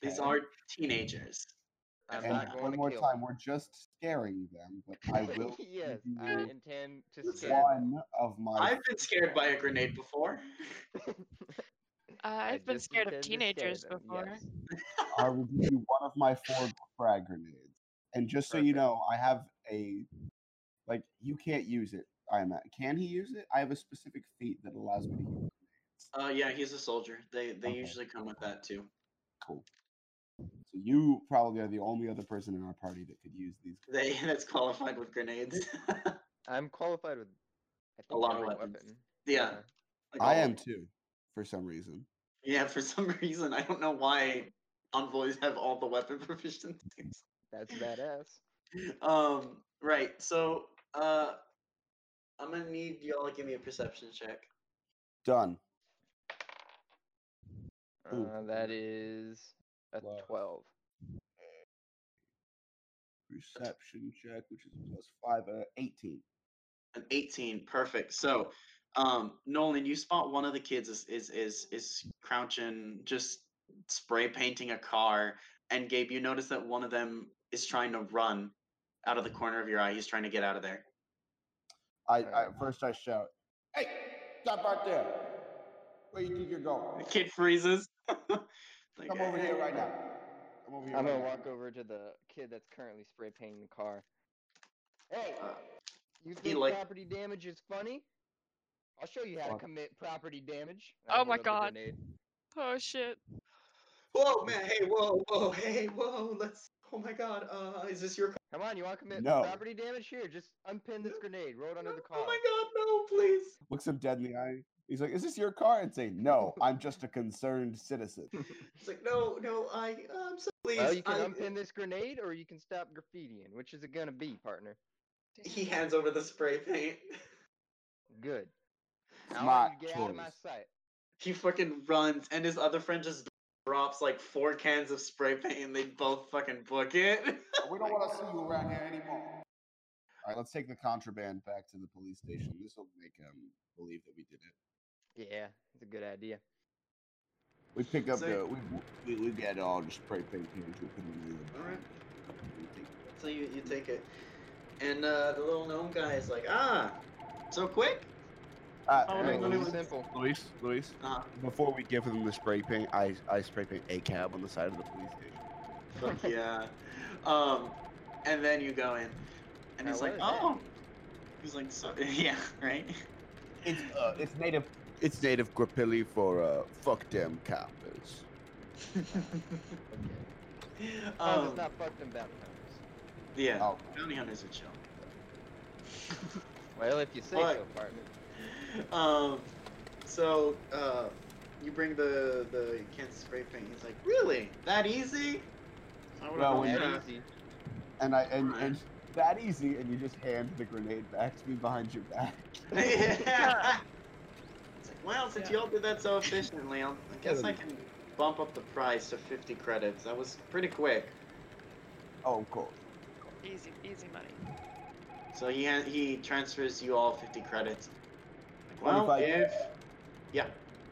These are teenagers. I'm And not going one more time, time, 'em. we're just scaring them, but I will yes, I intend to scare one of my. I've been scared by a grenade before. Uh, I I've been scared of intend to scare teenagers before. yes. I will give you one of my four frag grenades. And just so you know, I have a like you can't use it. I'm at. Can he use it? I have a specific feat that allows me to use it. Uh, yeah, he's a soldier. They they Okay. usually come with that too. Cool. So you probably are the only other person in our party that could use these. They that's qualified with grenades. I'm qualified with I think lot of weapons. weapon. yeah. like I am too, for some reason. Yeah, for some reason I don't know why envoys have all the weapon proficiencies. That's badass. Um, right. So, uh, I'm gonna need y'all to give me a perception check. Done. Uh, that is a Wow. 12. Perception check, which is plus five, uh, 18. An 18, perfect. So, um, Nolan, you spot one of the kids is is is is crouching, just spray painting a car, and Gabe, you notice that one of them is trying to run out of the corner of your eye. He's trying to get out of there. I, I first I shout, "Hey, stop right there! Where you think you're going? The kid freezes. Like, Come over here right "Hey." now. Come over here. I'm right gonna now." walk over to the kid that's currently spray painting the car. Hey, Uh, you think like- property damage is funny? I'll show you how to commit property damage. I Oh my God. grenade. Oh shit. Whoa, man! Hey, whoa, whoa, hey, whoa! Let's. Oh my God! Uh, is this your? car? Come on, you want to commit No. property damage? Here, just unpin this grenade. Roll it under the car. Oh my God! No, please. Looks him dead in the eye. He's like, "Is this your car?" And say, "No, I'm just a concerned citizen." It's like, no, no, I, uh, I'm so please. Well, you can I- unpin this grenade, or you can stop graffitiing. Which is it gonna be, partner? He hands over the spray paint. Good. Smart want you to get out of my sight. He fucking runs, and his other friend just drops like four cans of spray paint, and they both fucking book it. we don't want to see you around here anymore. All right, let's take the contraband back to the police station. This will make him believe that we did it. Yeah, it's a good idea. We pick up So- the we, we we get all the spray paint here we put it in the Alright. we take it. so you, you take it, and uh, the little gnome guy is like, ah, so quick? Uh, Oh, hey, no, Alright, no, really no, simple. Luis, Luis. Uh, Before we give them the spray paint, I I spray paint a cab on the side of the police station. fuck yeah. Um, and then you go in, and he's Now, like, what is that? oh. He's like, so yeah, right. It's uh, it's native. It's native Grippli for uh, fuck them coppers. Oh, um, it's not fuck them bounty hunters. yeah, Oh. bounty hunters are chill. Well, if you say What? so, partner. Um, so uh, you bring the the Kansas spray paint. He's like, really? That easy? Well, when That that. easy. And I and, Alright. and that easy, and you just hand the grenade back to me behind your back. yeah. It's well, since Yeah. y'all did that so efficiently, I'll, I guess I can bump up the price to 50 credits. That was pretty quick. Oh, of course. Easy, easy money. So he ha- he transfers you all 50 credits. Like, well, 25 if yeah,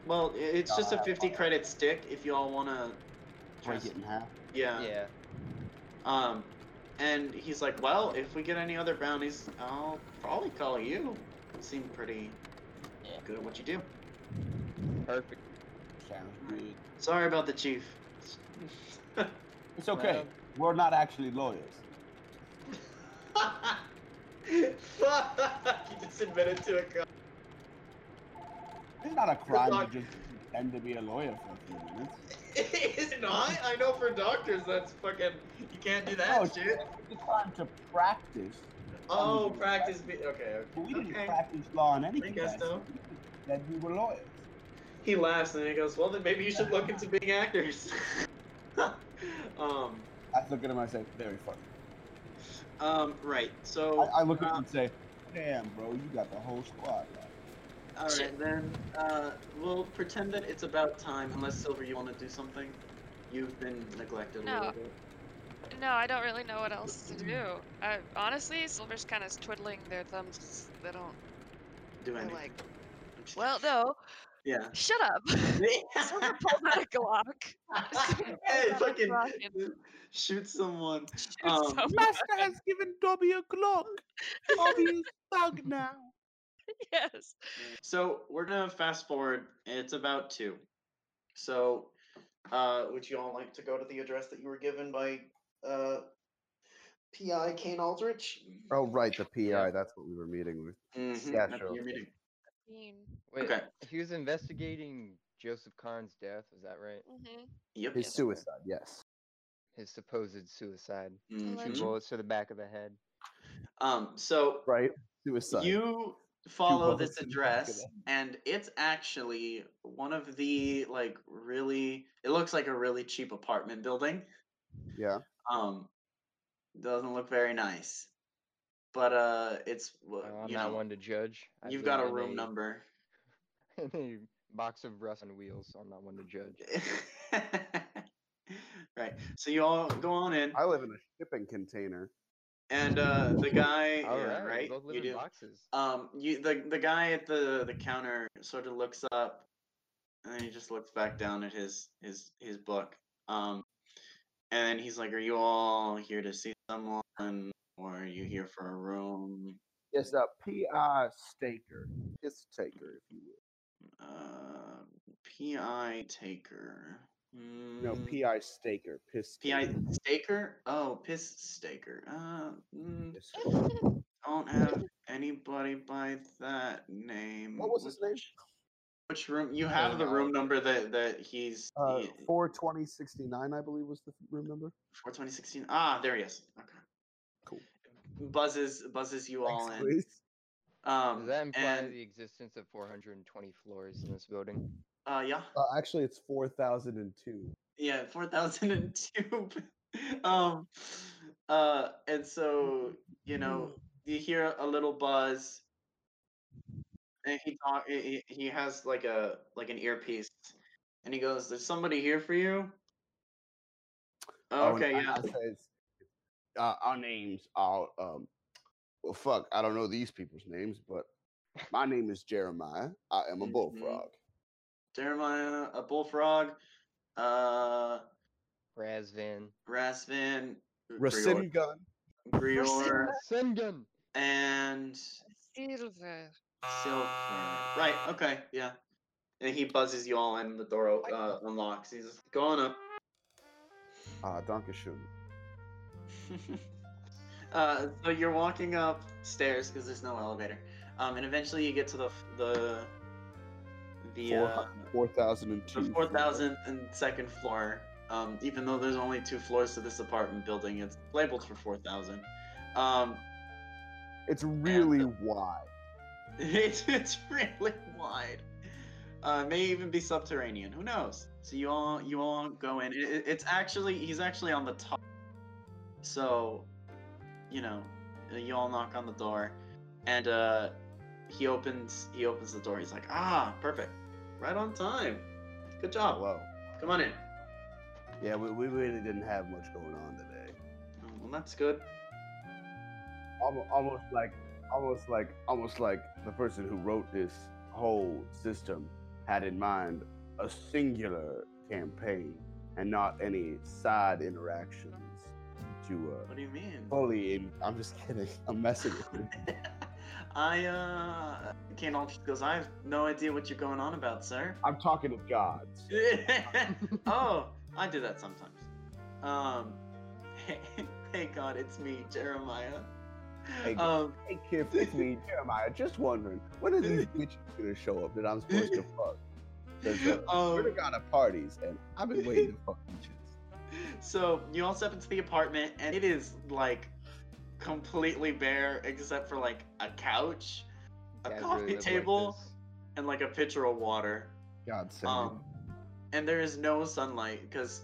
well, i- it's just a Uh, 50 credit stick if you all wanna. Break it in half. Yeah. Yeah. Um, and he's like, well, if we get any other bounties, I'll probably call you. You seem pretty good at what you do. Perfect. Sounds good. Sorry about the chief. It's okay. Well- We're not actually lawyers. Fuck! You just admitted to a crime. It's not a crime doc- to just pretend to be a lawyer for a few minutes. Is it not? I know for doctors that's fucking. You can't do that Oh, it's, shit. it's a crime to practice. Oh, Um, practice. Be- okay, But we okay. didn't practice law in any I guess capacity. so. We we were lawyers. He laughs and he goes, "Well, then maybe you should look into being actors." um, I look at him and I say, very funny. um, right. So I, I look at uh, him and say, damn, bro, you got the whole squad. Right. All right, then uh, we'll pretend that it's about time. Unless Silver, you want to do something? You've been neglected a No. little bit. No, I don't really know what else to do. I, honestly, Silver's kind of twiddling their thumbs. They don't. Do They're anything. like, well, no. Yeah. Shut up. Silver pulls out a Glock. hey, fucking and shoot someone. shoots Um, someone. Master has given Dobby a Glock. Dobby is thug now. yes. So we're gonna fast forward. It's about two. So, uh, would you all like to go to the address that you were given by uh, PI Kane Aldrich? Oh, right, the PI. Yeah. That's what we were meeting with. Mhm, Yeah, that's sure. your meeting. Mean. Wait, Okay. he was investigating Joseph Karn's death. Is that right? Mm-hmm. Yep. His suicide, yes. His supposed suicide. Mhm. Two bullets to the back of the head. Um. So Right? Suicide. you follow this bullets in the back of address, and it's actually one of the like really. It looks like a really cheap apartment building. Yeah. Um, doesn't look very nice, but uh, it's w- Well, I'm you not know, one to judge. I you've got a in room number. in a box of rust on wheels, so I'm not one to judge. right. So you all go on in, I live in a shipping container. and uh, the guy, All yeah, right, right? both live You do. boxes. Um, you the the guy at the the counter sort of looks up, and then he just looks back down at his his his book. Um, and then he's like, "Are you all here to see someone, or are you here for a room?" It's a PI staker. Piss taker, if you will. Uh, PI taker. No, Mm, PI staker. Piss PI taker. staker? Oh, piss staker. Uh, mm, don't have anybody by that name. What was his name? Which room? You have the room number that that he's Uh, he- four twenty sixty nine, I believe, was the room number. for 2016. Ah, there he is. Okay. Cool. Buzzes buzzes you all Thanks, in. Luis. Um, Does that imply and the existence of 420 floors in this building? uh, yeah, Uh, actually, it's four thousand and two. yeah, 4002. um, uh, and so you know you hear a little buzz, and he talk. He, he he has like a like an earpiece, and he goes, "There's somebody here for you." Oh, Okay, I- yeah. I says, uh, our names are um, well, fuck, I don't know these people's names, but my name is Jeremiah. I am a Mhm. bullfrog. Jeremiah, a bullfrog, uh, Razvin. Razvin, Rasim gun. Grior, Sengun! and Silver. Silver. Right. Okay. Yeah. And he buzzes you all in. The door o- uh, unlocks. He's going up. Ah, Dankeschön. uh, so you're walking up stairs because there's no elevator. Um, and eventually you get to the the the uh, Four thousand and two. four thousand and second floor. Um, even though there's only two floors to this apartment building, it's labeled for four thousand. Um, It's really wide. It's it's really wide. Uh, may even be subterranean. Who knows? So you all you all go in. It- it's actually he's actually on the top. So, you know, you all knock on the door, and uh, he opens he opens the door. He's like, ah, perfect, right on time. Good job. Hello. Come on in. Yeah, we, we really didn't have much going on today. Oh, well, that's good. Almost, almost like, almost like, almost like the person who wrote this whole system had in mind a singular campaign and not any side interactions to uh, What do you mean? fully. I'm just kidding. I'm messing with you. I uh, can't just because I have no idea what you're going on about, sir. I'm talking to gods. oh, I do that sometimes. Um, hey, hey God, it's me, Jeremiah. Hey, Um, hey kid, it's me, Jeremiah. Just wondering, when are these bitches gonna show up that I'm supposed to fuck? 'Cause, uh, Um, we're the god of parties, and I've been waiting to fuck bitches. So you all step into the apartment, and it is like completely bare except for like a couch, a Guys coffee really live like table, and like a pitcher of water. God me. Um, and there is no sunlight because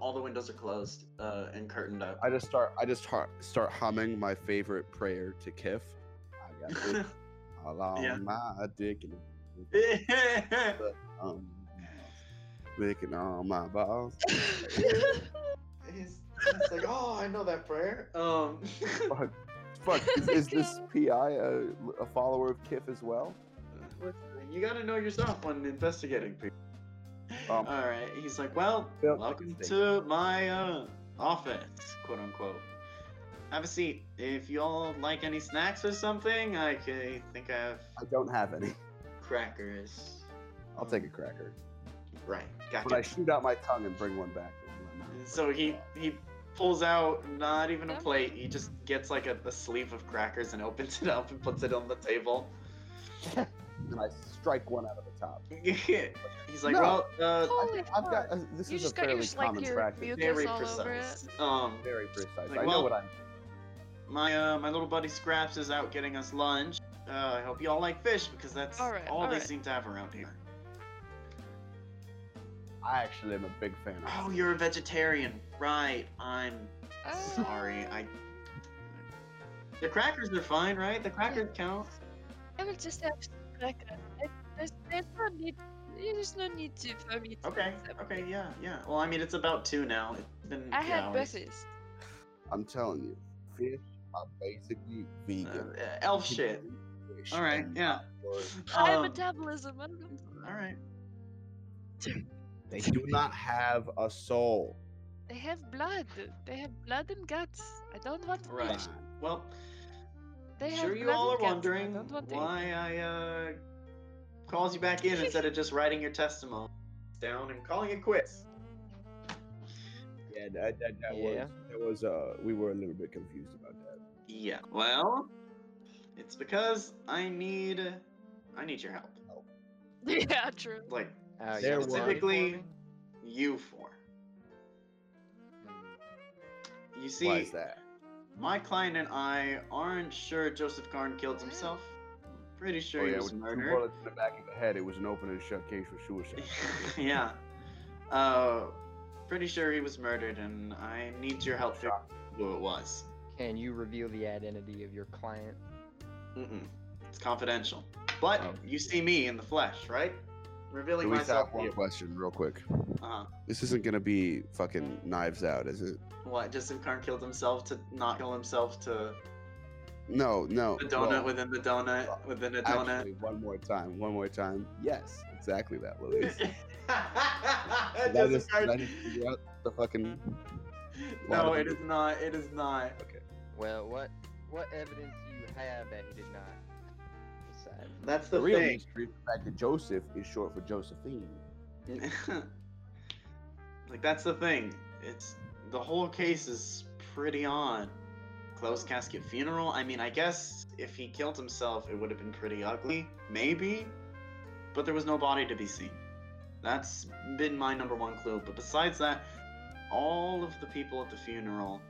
all the windows are closed uh, and curtained up. I just start. I just start start humming my favorite prayer to Kif. I got along Yeah. my dick and um, licking all my balls. he's, he's like, oh, I know that prayer. Um, Fuck, fuck. Is, is this PI a, a follower of Kif as well? you gotta know yourself when investigating people. Um, All right, he's like, well, Bill- welcome to my uh, office, quote unquote. Have a seat. If y'all like any snacks or something, I ca- think I have I don't have any. crackers. I'll take a cracker. Right, When I shoot out my tongue and bring one back. in my mouth. So he he pulls out not even a plate. He just gets like a, a sleeve of crackers and opens it up and puts it on the table. and I strike one out of the top. He's like, No. well, uh, Holy I've got. Uh, this You is a just got your, fairly like, common your practice. very precise. Um, Very precise. Like, I know well- what I'm. my uh, my little buddy Scraps is out getting us lunch. Uh, I hope you all like fish because that's All right, all all they right. seem to have around here. I actually am a big fan of. Oh, you're a vegetarian, right? I'm Ah. sorry. I. The crackers are fine, right? The crackers count. I will just have some crackers. There's, there's no need. There's no need to for me to Okay. Okay. Yeah. Yeah. Well, I mean, it's about two now. It's been. I two had hours. breakfast. I'm telling you, fish are basically vegan. Uh, elf shit. All right. Yeah. High Um, metabolism. I don't know. all right. They do not have a soul. They have blood. They have blood and guts. I don't want fish. Right. Well, They have sure you all are and guts. I wondering don't want why I uh calls you back in instead of just writing your testimony down and calling it quits. Yeah, that, that, that Yeah. was that was uh we were a little bit confused about that. Yeah. Well, It's because I need I need your help. yeah, true. Like Uh, you There got was- Specifically- me? you four. Hmm. You see, Why is that? my client and I aren't sure Joseph Karn killed himself. Pretty sure oh he yeah, was with two murdered. bullets in the back of the head. It was an open and shut case for suicide. yeah. Uh, pretty sure he was murdered, and I need your help figure out who it was. Can you reveal the identity of your client? Mm-mm. It's confidential. But Oh. you see me in the flesh, right? Revealing Luis, I myself have one you. question, real quick. Uh-huh. This isn't gonna be fucking knives out, is it? What? Joseph Karn killed himself to not kill himself to No, no. the donut well, within the donut within a donut. Actually, one more time. One more time. Yes, exactly that, Luis. Did I Joseph just, Karn- did I just figure out the fucking? No, lot it of- is not. It is not. Okay. Well, what what evidence do you have that he did not? That's The the real thing. mystery is the fact that Joseph is short for Josephine. like that's the thing. It's the whole case is pretty on. Closed casket funeral. I mean, I guess if he killed himself, it would have been pretty ugly, maybe. But there was no body to be seen. That's been my number one clue. But besides that, all of the people at the funeral,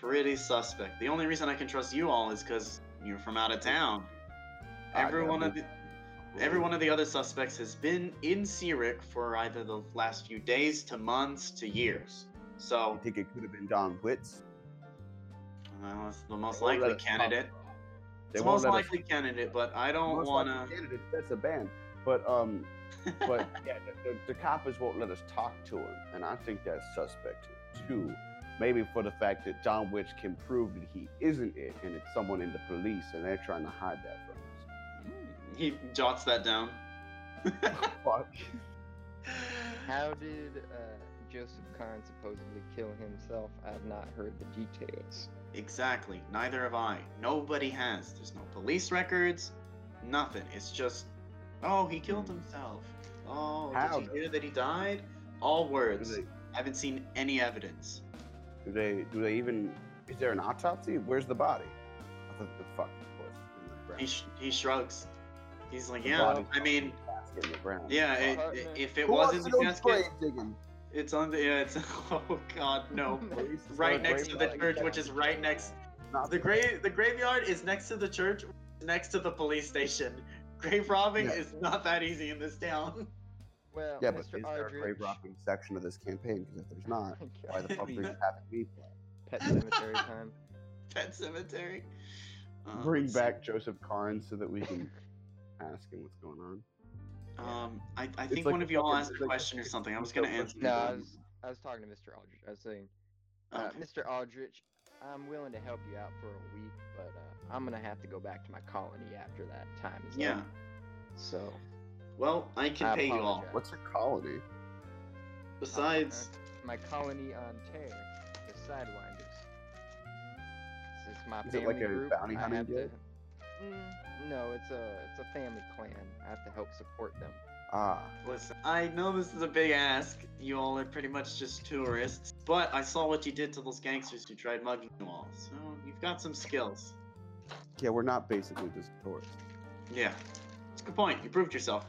pretty suspect. The only reason I can trust you all is because you're from out of town. Every one of the Every one of the other suspects has been in Sirik for either the last few days to months to years. So I think it could have been Don Witz? well, it's the most likely candidate. They It's the most let us- likely candidate, but I don't want to. candidate, That's a ban. But um, but yeah, the, the, coppers won't let us talk to him, and I think that's suspect too. Maybe for the fact that Don Witz can prove that he isn't it, and it's someone in the police, and they're trying to hide that. He jots that down. Fuck. How did uh, Joseph Karn supposedly kill himself? I've not heard the details. Exactly. Neither have I. Nobody has. There's no police records. Nothing. It's just, oh, he killed himself. Oh, How, did you hear that he died? All words. they, Haven't seen any evidence. do they do they even? Is there an autopsy? Where's the body? I thought the fuck, of course, in the ground. He, sh- he shrugs. He's like, yeah, I mean, casket in the ground. yeah, it, it- if it Who wasn't the go casket, it's on the, yeah, it's, oh god, no. Right next to the church, which is right next, the grave, the graveyard is next to the church, next to the police station. Grave robbing Yeah. is not that easy in this town. Well, Yeah, but Mr. is there a grave robbing section of this campaign? Because if there's not, why the fuck are you having me play? Pet cemetery time. Pet cemetery. Uh, Bring let's back Joseph Karn so that we can ask him what's going on. Um, I, I It's think like one of you all asked it's a like- question or something. I was it's gonna answer. No, I was I was talking to Mr. Aldrich. I was saying, uh, Okay. Mr. Aldrich, I'm willing to help you out for a week, but uh, I'm gonna have to go back to my colony after that time is Yeah. up. So Well, I can I pay you all. What's your colony? Besides, uh, my colony on Tear, the Sidewinders. This is my Is it like a group. bounty I hunting have to- guild? No, it's a it's a family clan. I have to help support them. Ah, listen, I know this is a big ask. You all are pretty much just tourists, but I saw what you did to those gangsters who tried mugging you all. So you've got some skills. yeah, we're not basically just tourists. Yeah, it's a good point. You proved yourself.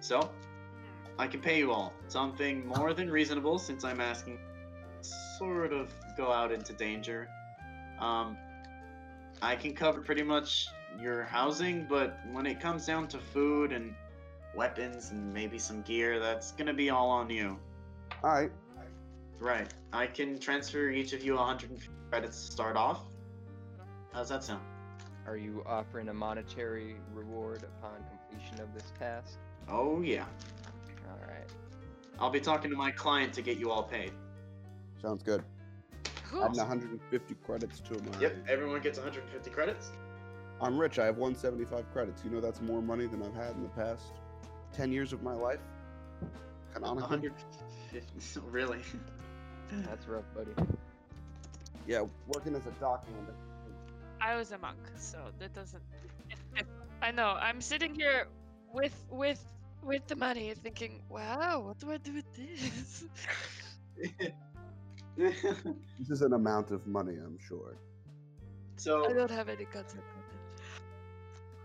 So, I can pay you all something more than reasonable since I'm asking sort of go out into danger. Um, I can cover pretty much your housing, but when it comes down to food and weapons and maybe some gear, that's gonna be all on you. All right, Right. I can transfer each of you 150 credits to start off. How's that sound? Are you offering a monetary reward upon completion of this task? Oh yeah. All right. I'll be talking to my client to get you all paid. sounds good. Cool. Adding 150 credits to my. Yep, everyone gets 150 credits. I'm rich. I have 175 credits. You know that's more money than I've had in the past 10 years of my life. Canonically. 150. really? That's rough, buddy. Yeah, working as a document. I was a monk, so that doesn't. I know. I'm sitting here with with with the money, thinking, "Wow, what do I do with this?" This is an amount of money, I'm sure. So I don't have any concept of it.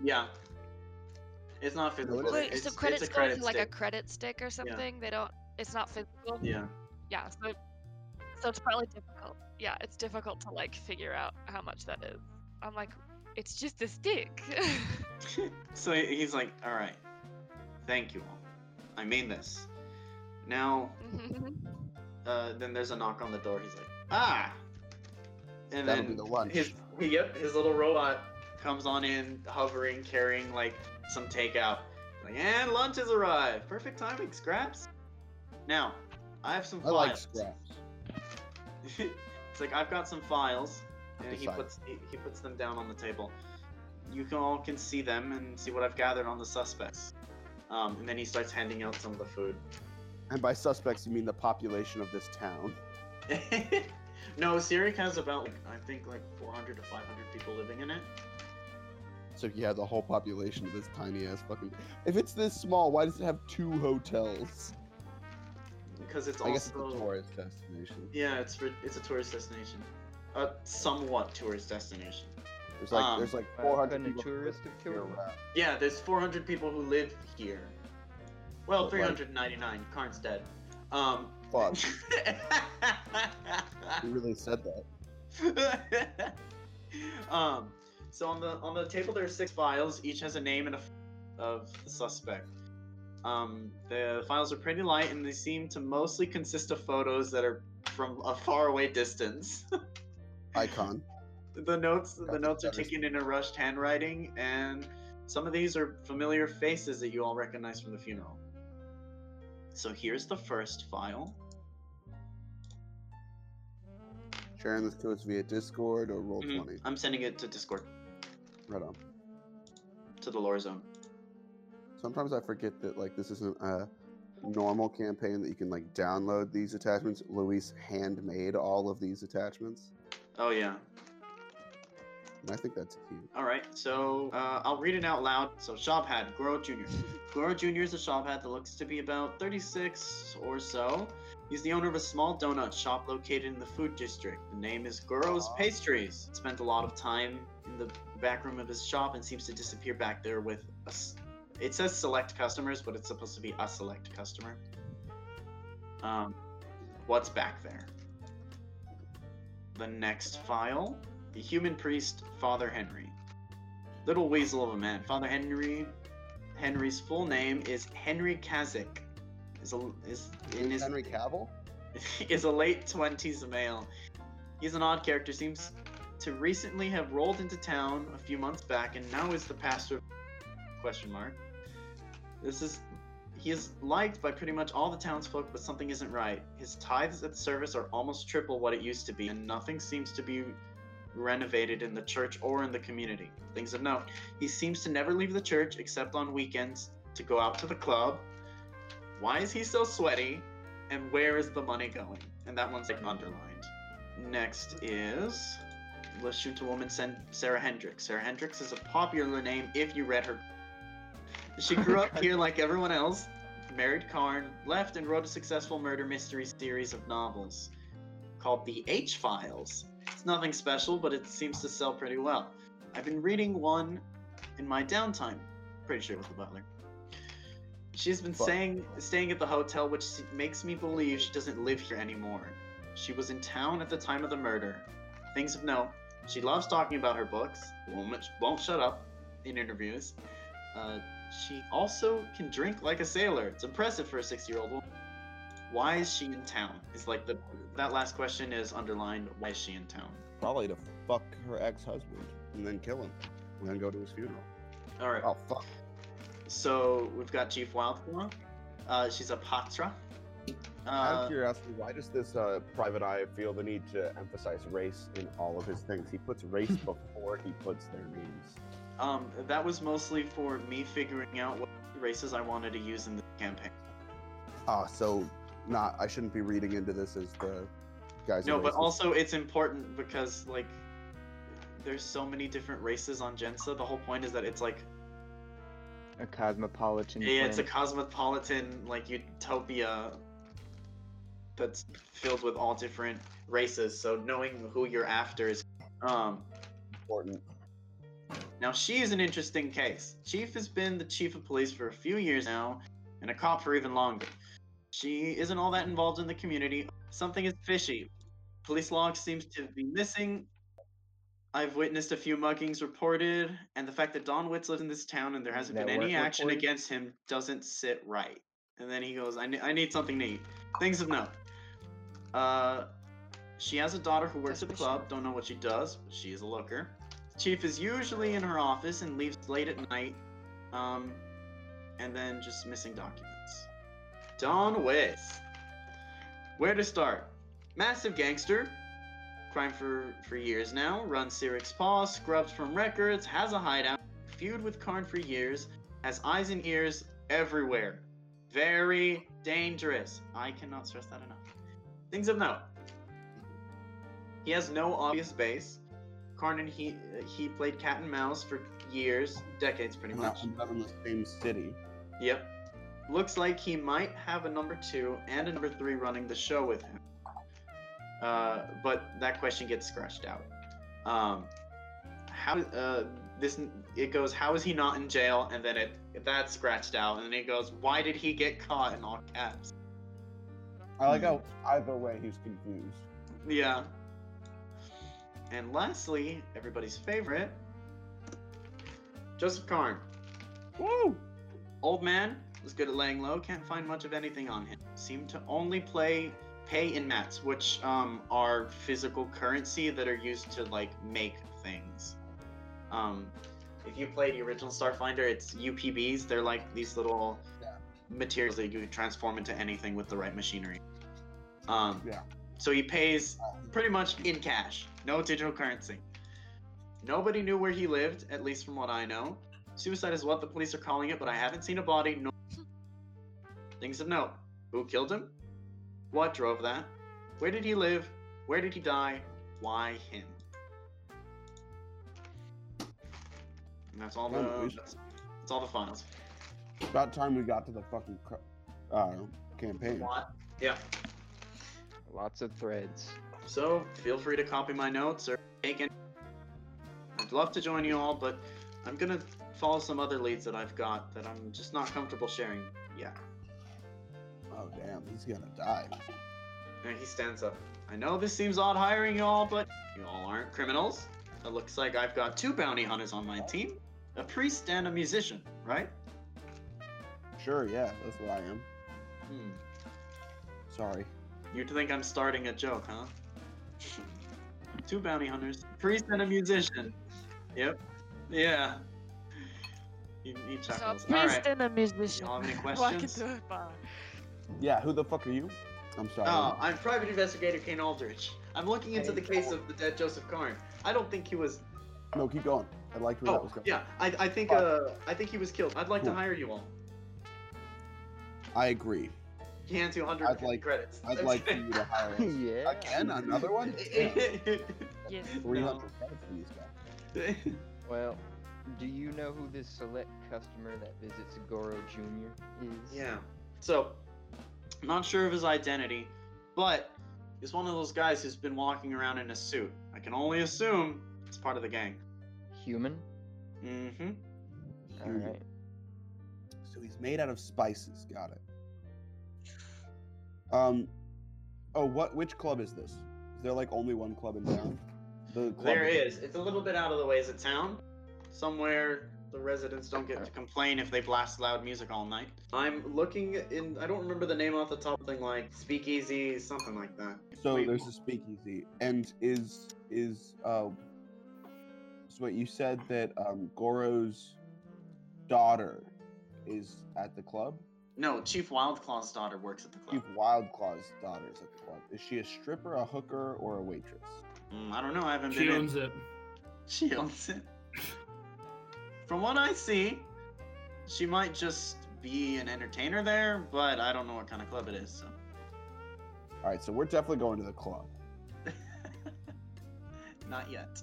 Yeah. It's not physical. Wait, it's, so it's credits a go credit like a credit stick or something? They don't. It's not physical. Yeah. Yeah. So, so it's probably difficult. Yeah, it's difficult to like figure out how much that is. I'm like, it's just a stick. so he's like, all right, thank you all. I mean this. Now, uh, then there's a knock on the door. He's like, ah, and That'll then be the lunch. his yep, his little robot comes on in, hovering, carrying like some takeout. Like, and lunch has arrived. Perfect timing, Scraps. Now, I have some I like scraps. it's like I've got some files, and he puts he, he puts them down on the table. You can all can see them and see what I've gathered on the suspects. Um, and then he starts handing out some of the food. And by suspects, you mean the population of this town. no, Sirik has about I think like 400 to 500 people living in it. So yeah, the whole population of this tiny ass fucking. If it's this small, why does it have two hotels? Because it's I guess it's also a tourist destination. yeah, it's for it's a tourist destination, a somewhat tourist destination. There's like Um, there's like Uh, 400 people tourist have year killed. Yeah, there's 400 people who live here. Well, But, like- 399. Karn's dead. Um. Fuck, you really said that. um, so on the on the table there are six files. Each has a name and a f- of the suspect. Um, the files are pretty light, and they seem to mostly consist of photos that are from a faraway distance. Icon. the notes the notes are taken in a rushed handwriting, and some of these are familiar faces that you all recognize from the funeral. So here's the first file. Sharing this to us via Discord or Roll Mhm. 20 I'm sending it to Discord Right on. to the lore zone. Sometimes I forget that like this isn't a normal campaign that you can like download these attachments. Luis handmade all of these attachments, Oh yeah. and I think that's cute. All right. So uh, I'll read it out loud. So shop hat, Goro Jr. Goro Jr. is a shop hat that looks to be about 36 or so. He's the owner of a small donut shop located in the food district. The name is Goro's Pastries. Spent a lot of time in the back room of his shop and seems to disappear back there with a It says select customers, but it's supposed to be a select customer. Um, what's back there? The next file the human priest, Father Henry. Little weasel of a man. Father Henry. Henry's full name is Henry Kazik. Is a is in his Henry Cavill. is a late twenties male. He's an odd character. Seems to recently have rolled into town a few months back, and now is the pastor. Question mark. This is. He is liked by pretty much all the townsfolk, but something isn't right. His tithes at the service are almost triple what it used to be, and nothing seems to be renovated in the church or in the community. Things of note. He seems to never leave the church except on weekends to go out to the club. Why is he so sweaty? And where is the money going? And that one's like underlined. Next is let's shoot a woman send Sarah Hendricks. Sarah Hendricks is a popular name if you read her. She grew up here like everyone else, married Karn, left and wrote a successful murder mystery series of novels called The H Files. It's nothing special, but it seems to sell pretty well. I've been reading one in my downtime. Pretty sure it was the butler. She's been staying staying at the hotel, which makes me believe she doesn't live here anymore. She was in town at the time of the murder. Things of note: she loves talking about her books. Won't won't shut up in interviews. Uh, she also can drink like a sailor. It's impressive for a six-year-old woman. Why is she in town? Is like the that last question is underlined. Why is she in town? Probably to fuck her ex-husband and then kill him, and then go to his funeral. All right. Oh fuck. So we've got Chief Wildflower. Uh, she's a pahtra. Out Uh, of curiosity, why does this uh, private eye feel the need to emphasize race in all of his things? He puts race before he puts their names. um, that was mostly for me figuring out what races I wanted to use in the campaign. Ah, so not. I shouldn't be reading into this as the guys. No, but also it's important because like there's so many different races on Jensa. The whole point is that it's like A cosmopolitan. yeah, it's a cosmopolitan like utopia that's filled with all different races. So knowing who you're after is um important. Now she is an interesting case. Chief has been the chief of police for a few years now, and a cop for even longer. She isn't all that involved in the community. Something is fishy. Police log seems to be missing. I've witnessed a few muggings reported, and the fact that Don Witz lives in this town and there hasn't been any Network action against him doesn't sit right. And then he goes, I, ne- I need something to eat. Things of note. Uh, she has a daughter who works at the club. Don't know what she does, but she is a looker. Chief is usually in her office and leaves late at night. Um, and then just missing documents. Don Witz. Where to start? Massive gangster. Crime for, for years now. Runs Cyrix Paw, scrubs from records, has a hideout, feud with Karn for years, has eyes and ears everywhere. Very dangerous. I cannot stress that enough. Things of note. He has no obvious base. Karn and he he played cat and mouse for years, decades pretty I'm much. not, not in the same city. Yep. Looks like he might have a number two and a number three running the show with him. Uh, but that question gets scratched out. Um, how uh, this it goes? How is he not in jail? And then it that's scratched out, and then it goes, why did he get caught in all caps? I like how either way he's confused. Yeah. And lastly, everybody's favorite, Joseph Karn. Woo! Old man was good at laying low. Can't find much of anything on him. Seemed to only play pay in mats, which um, are physical currency that are used to like make things. Um, if you play the original Starfinder, it's UPBs. They're like these little materials that you can transform into anything with the right machinery. Um, Yeah. So he pays pretty much in cash, no digital currency. Nobody knew where he lived, at least from what I know. Suicide is what the police are calling it, but I haven't seen a body. No things of note: Who killed him? What drove that? Where did he live? Where did he die? Why him? And that's all the that's, that's all the files. About time we got to the fucking uh, campaign. What? Yeah. Lots of threads. So feel free to copy my notes or take any. I'd love to join you all, but I'm gonna follow some other leads that I've got that I'm just not comfortable sharing yet. Oh damn, he's gonna die. And he stands up. I know this seems odd hiring you all, but you all aren't criminals. It looks like I've got two bounty hunters on my team, a priest and a musician, right? Sure, yeah, that's what I am. Hmm. Sorry. You think I'm starting a joke, huh? Two bounty hunters, priest and a musician. Yep. Yeah. He, he So a priest Alright. and a musician. Y'all have any questions? into. Yeah, who the fuck are you? I'm sorry. Oh, I'm Private Investigator Kane Aldrich. I'm looking into the case of the dead Joseph Karn. I don't think he was. No, keep going. I liked where that Oh, was going. yeah. I, I think uh I think he was killed. I'd like to hire you all. I agree. He hands you 100 I'd like- credits. I'd like for you to hire us. yeah. Again, another one? Yes. 300 credits for these guys. Well, do you know who this select customer that visits Goro Jr. is? Yeah. So, not sure of his identity, but he's one of those guys who's been walking around in a suit. I can only assume it's part of the gang. Human? Mm-hmm. Alright. So he's made out of spices. Got it. Um. Oh, what? Which club is this? Is there like only one club in town? The club There is. It's a little bit out of the way ways of town. Somewhere the residents don't get to complain if they blast loud music all night. I'm looking in. I don't remember the name off the top. Of the thing like Speakeasy, something like that. So Wait, there's a speakeasy, and is is uh. So what you said that um Goro's daughter is at the club. No, Chief Wildclaw's daughter works at the club. Chief Wildclaw's daughter is at the club. Is she a stripper, a hooker, or a waitress? Mm, I don't know. I haven't She been. in- She owns it. She owns it. From what I see, she might just be an entertainer there, but I don't know what kind of club it is. So. All right, so we're definitely going to the club. Not yet.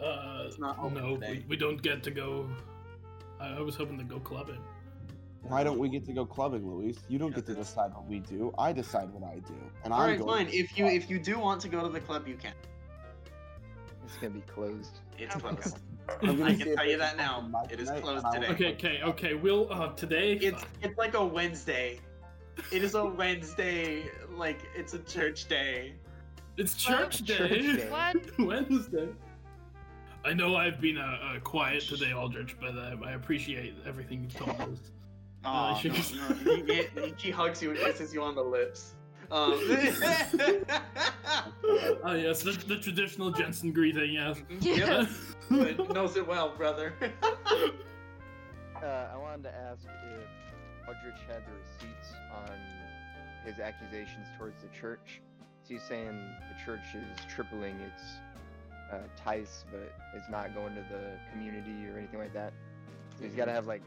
Uh, It's not open no, today. we, we don't get to go. I, I was hoping to go clubbing. Why don't we get to go clubbing, Luis? You don't get to decide what we do. I decide what I do, and All I'm right, going fine. to If you if you do want to go to the club, you can. It's gonna be closed. It's closed. I'm gonna I see can if tell you that now. fucking It is tonight, closed and I will- today. Okay, okay, okay. We'll uh today. It's it's like a Wednesday. It is a Wednesday, like it's a church day. It's church day. Church day. What? Wednesday. I know I've been uh, uh, quiet today, Aldrich, but uh, I appreciate everything you've told us. Oh, she no, just- no, he, he, he hugs you and kisses you on the lips. Um, Oh yes, the, the traditional Jensen greeting, yes. yeah, but knows it well, brother. Uh, I wanted to ask if Aldrich had the receipts on his accusations towards the church. So he's saying the church is tripling its uh, tithes, but it's not going to the community or anything like that. So he's got to have like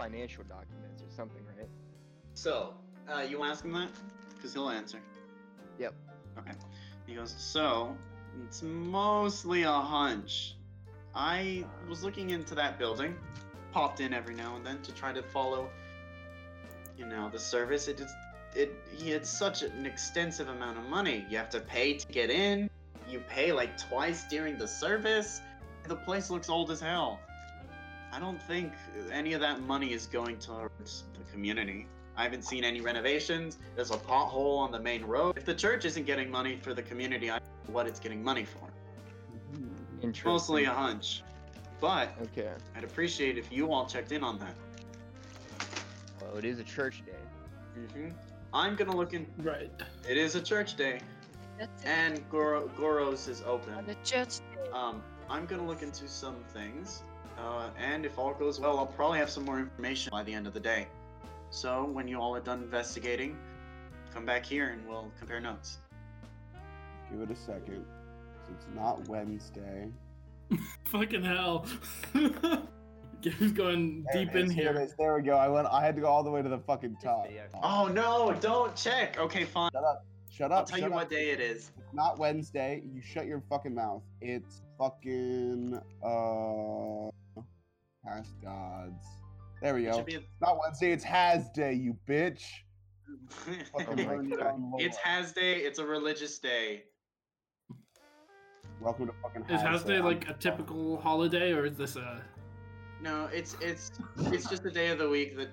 financial documents or something, right? So, uh, you ask him that? Because he'll answer. Yep. Okay. He goes, So, it's mostly a hunch. I was looking into that building, popped in every now and then to try to follow, you know, the service. It just, it, he had such an extensive amount of money. You have to pay to get in, you pay like twice during the service. The place looks old as hell. I don't think any of that money is going towards the community. I haven't seen any renovations. There's a pothole on the main road. If the church isn't getting money for the community, I don't know what it's getting money for. Interesting. Mostly a hunch. But Okay. I'd appreciate if you all checked in on that. Well, it is a church day. hmm I'm gonna look in. Right. It is a church day, That's and Goro- Goros is open. On the church day. Um, I'm gonna look into some things, uh, and if all goes well, I'll probably have some more information by the end of the day. So when you all are done investigating, come back here and we'll compare notes. Give it a second. It's not Wednesday. Fucking hell. Game's going There deep it in here. it is. There we go. I went. I had to go all the way to the fucking top. Oh no! Don't check. Okay, fine. Shut up. Shut up. I'll tell shut you up. what day it is. It's not Wednesday. You shut your fucking mouth. It's fucking uh past gods. There we go. should be. Not Wednesday. It's Hazday. You bitch. Fucking my learn your God. own lore. it's Hazday. It's a religious day. Welcome to fucking Is Hazday I'm like a typical holiday, or is this a? No, it's it's it's just a day of the week that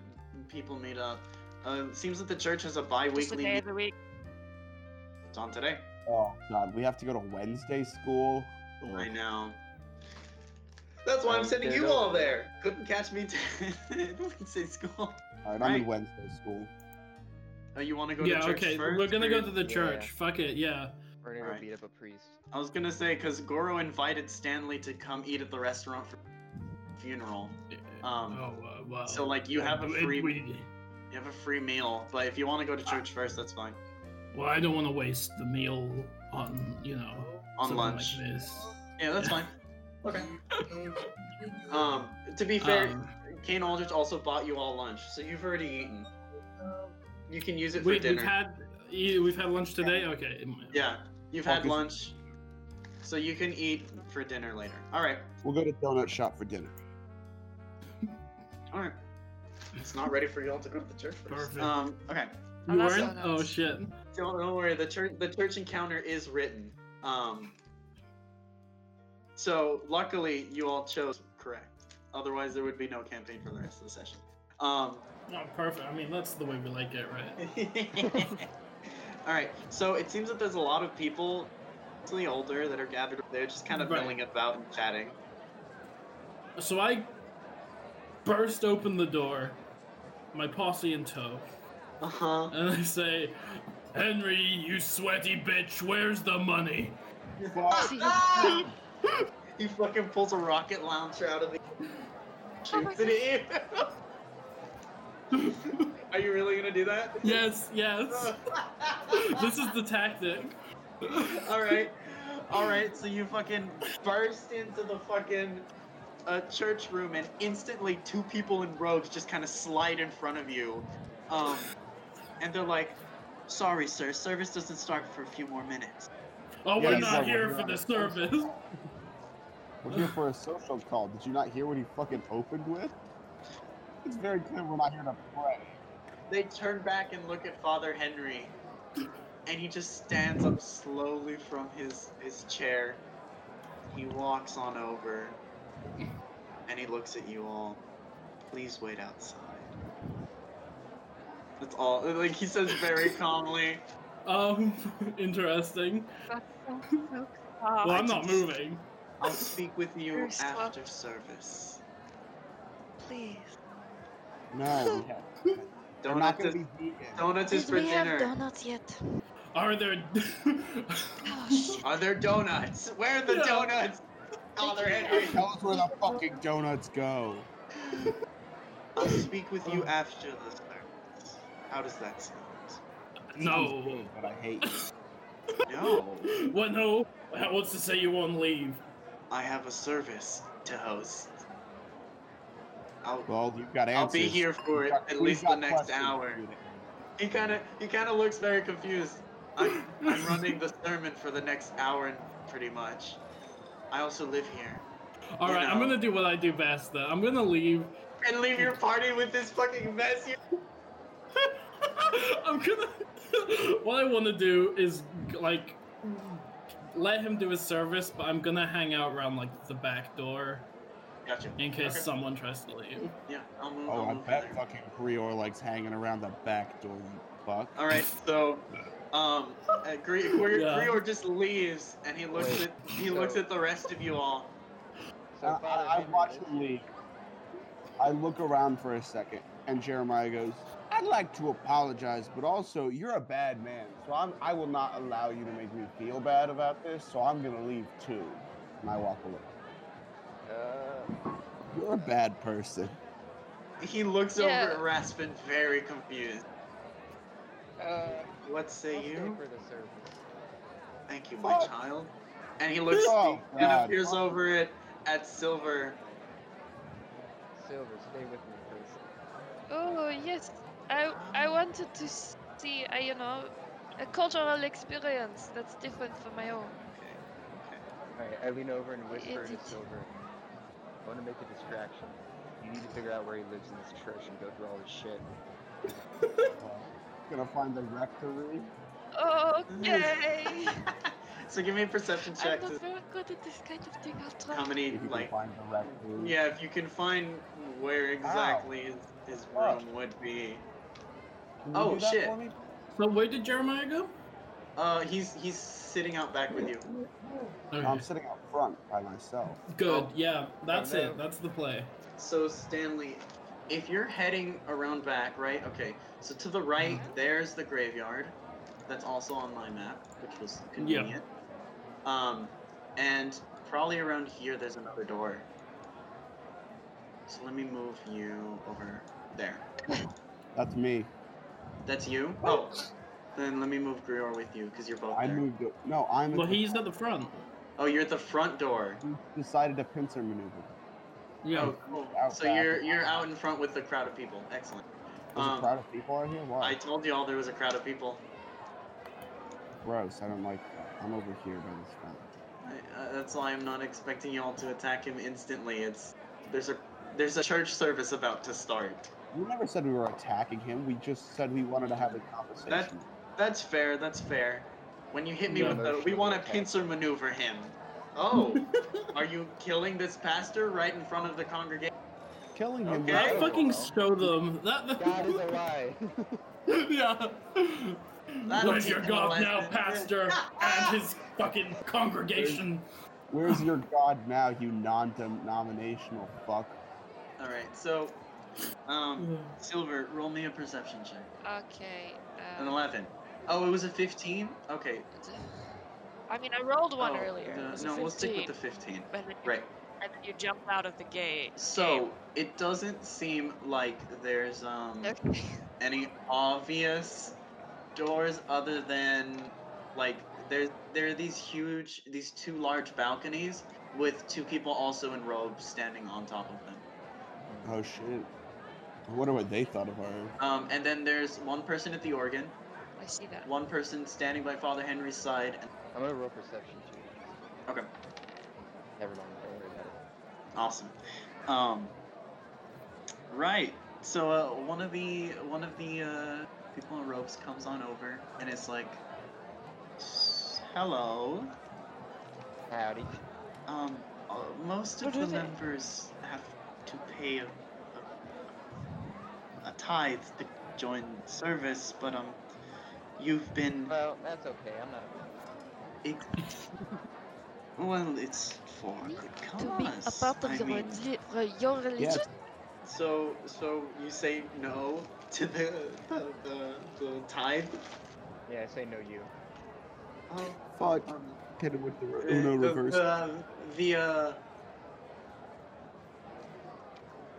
people meet up. Uh, seems that the church has a Just the bi-weekly. day of the week. It's on today. Oh god, we have to go to Wednesday school. I know. That's why I'm sending you all there. Couldn't catch me to Wednesday school. All right, I'm in Wednesday school. Oh, you want to go Yeah, to church okay. first? We're gonna go to the Yeah. church. Fuck it, yeah. We're gonna Alright. go beat up a priest. I was gonna say because Goro invited Stanley to come eat at the restaurant for funeral. Um, oh, uh, well. so, like, you have a free- we- You have a free meal, but if you want to go to church first, that's fine. well, I don't want to waste the meal on, you know, On something lunch. like this. Yeah, that's fine. Okay. Um, to be fair, Um, Kane Aldrich also bought you all lunch, so you've already eaten. You can use it for we, dinner. we've had yeah, we've had lunch today. Okay. Yeah, you've had Focus. lunch, so you can eat for dinner later. All right, We'll go to donut shop for dinner. all right. It's not ready for y'all to go to the church first. Perfect. Um, okay. Oh, You that's weren't? Oh shit. Don't, don't worry. The church the church encounter is written. Um. So luckily, you all chose correct. Otherwise, there would be no campaign for the rest of the session. Um. Oh, perfect. I mean, that's the way we like it, right? All right. So it seems that there's a lot of people, mostly older, that are gathered there, just kind of Right. milling about and chatting. So I burst open the door, my posse in tow, Uh huh. and I say, "Henry, you sweaty bitch, where's the money?" he fucking pulls a rocket launcher out of the. Shoots it at you. Are you really gonna do that? Yes, yes. this is the tactic. all right, all right. So you fucking burst into the fucking uh, church room, and instantly two people in robes just kind of slide in front of you, um, and they're like, "Sorry, sir, service doesn't start for a few more minutes." Oh, Yeah, we're not here for the service. We're here for a social call. Did you not hear what he fucking opened with? It's very clear we're not here to pray. They turn back and look at Father Henry, and he just stands up slowly from his his chair. he walks on over and he looks at you all. Please wait outside. That's all. Like he says very calmly. Um, interesting. That's so sad. Well, I'm not moving. I'll speak with you Very slow. after service. Please. No, we have- they're not Donuts gonna is, be vegan. donuts is Did for we have donuts yet? Are there? Oh. Are there donuts? Where are the Yeah. donuts? Father Henry. Tell us where the fucking donuts go. I'll speak with you oh. after the service. How does that sound? No. good, but I hate you. No. What? No. What's to say you won't leave? I have a service to host. I'll, Well, you've got I'll be here for it got- at least the next hour. He kind of he kind of looks very confused. I'm, I'm running the sermon for the next hour, and pretty much. I also live here. All You right, I'm gonna do what I do best. Then I'm gonna leave. And leave your party with this fucking mess. here? I'm gonna. what I want to do is like let him do his service, but I'm gonna hang out around like the back door Gotcha. in case Okay. someone tries to leave. Yeah, I'll move. Oh, I'll I bet there. fucking Grior likes hanging around the back door, you fuck. All right, so um, uh, Gre- Gre- Yeah. Grior just leaves and he looks Wait, at he looks at the rest of you all. So, I, I, I watch him leave. I look around for a second, and Jeremiah goes, "I'd like to apologize, but also you're a bad man, so I'm I will not allow you to make me feel bad about this. So I'm gonna leave too." And I walk away. Uh, You're a bad person. He looks Yeah. over at Razvin, very confused. uh, What say I'll stay you? for the service. Thank you, my Fuck. child. And he looks Oh, he kind of God. peers over it at Silver. Silver, stay with me please. Oh yes. I I wanted to see uh, you know a cultural experience that's different from my own. Alright, I lean over and whisper to Idiot. Silver. I want to make a distraction. You need to figure out where he lives in this church and go through all his shit. Gonna find the rectory. Okay. so give me a perception check. I'm check not very good at this kind of thing. I'll try. how many If you can like find the rectory. yeah, if you can find where exactly his, his Fuck. room would be. Can you Oh, do that shit. for me? So where did Jeremiah go? Uh, he's he's sitting out back with you. Okay. I'm sitting out front by myself. Good. Oh. Yeah, that's no. it. That's the play. So Stanley, if you're heading around back, right? Okay. So to the right, there's the graveyard. That's also on my map, which was convenient. Yeah. Um, and probably around here, there's another door. So let me move you over there. That's me. That's you. Oh, then let me move Grior with you because you're both I there. moved. It. No, I'm. at Well, the he's at the front. Oh, you're at the front door. He decided to pincer maneuver. Yeah. Oh, cool. Out So back. you're you're out in front with the crowd of people. Excellent. There's a Um, crowd of people out here. Why? I told you all there was a crowd of people. Gross. I don't like that. I'm over here by this front. I, uh, that's why I'm not expecting y'all to attack him instantly. It's there's a there's a church service about to start. We never said we were attacking him. We just said we wanted to have a conversation. That's fair. That's fair. When you hit me Yeah. with the, we want to pincer maneuver him. Oh, are you killing this pastor right in front of the congregation? Killing him. Okay. I fucking show them. That. God is a lie. yeah. That'll Where's your God now, lesson. Pastor, and his fucking congregation? Where's your god now, you non-denominational fuck? All right. So, um, Silver, roll me a perception check. Okay. An Uh, 11. Oh, it was a 15. Okay. I mean, I rolled one Oh, earlier. the- it was no, we'll stick with the 15. but then Right. And then you jump out of the gate. So it doesn't seem like there's um Okay. any obvious doors other than like there there are these huge these two large balconies with two people also in robes standing on top of them. Oh shit. I wonder what they thought of our. Um, and then there's one person at the organ, I see that. one person standing by Father Henry's side. And, I'm gonna roll perception too. okay, Never mind, don't worry about it. awesome. Um, right. So uh, one of the one of the uh, people in robes comes on over and it's like, "Hello." Howdy. Um, uh, most of are the they? members have to pay a, a, a tithe to join service, but um, you've been. Well, that's okay. I'm not. It, well, it's for a good To be a part of I mean, reli- re- your religion? Yeah. so so you say no to the the the, the tithe? Yeah, I say no you. Oh, Fuck. um, Hit him with the uh, Uno the, reverse. The, the uh,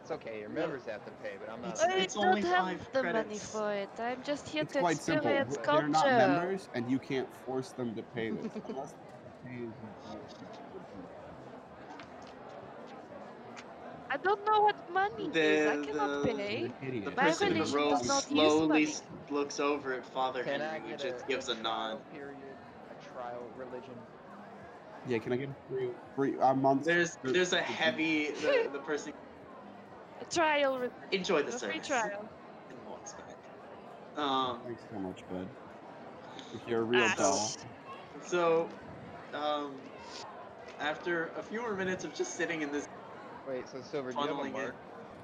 It's okay. Your members have to pay, but I'm not. It's- I it's don't only have five the money for it. I'm just here It's to quite simple. experience They're not members, and you can't force them to pay this unless I don't know what money is. I cannot the- pay. an the person in the religion robe does not use slowly looks over at Father Can Henry, who just a, gives a trial nod. Period. A trial religion. Yeah, can I get a free, free a month? There's there's a heavy the, the person A trial. Re- enjoy the a free service trial. and walks back. Um, Thanks so much, bud. If you're a real doll. so, um, after a few more minutes of just sitting in this, Wait, so Silver, do you have a Funneling it. mark,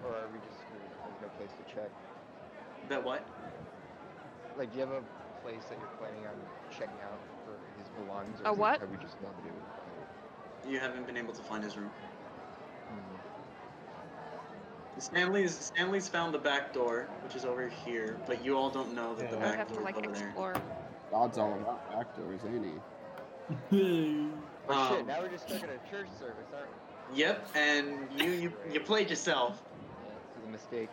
or are we just screwed? There's no place to check. that what? Like, do you have a place that you're planning on checking out for his belongings? Or A is what? Have we just not been able to find it? You haven't been able to find his room. Hmm. Stanley's Stanley's found the back door, which is over here, but you all don't know that the Yeah. I back have to door is like over there. explore. God's all about backdoors, ain't he? Oh shit! Um, Now we're just stuck in a church service, aren't we? Yep, and you you you played yourself. Yeah, this is a mistake.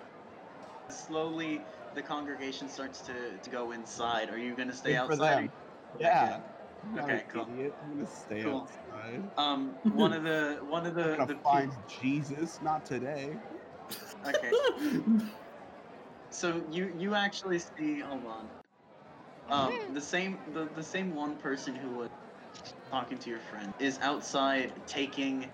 Slowly, the congregation starts to, to go inside. Are you gonna stay Good outside? or them. you Yeah. I'm not Okay, an cool. idiot. I'm gonna stay Cool. outside. Um, one of the one of the I'm the gonna find Jesus, not today. Peop- okay. So you you actually see hold on. Um, the same the, the same one person who was talking to your friend is outside taking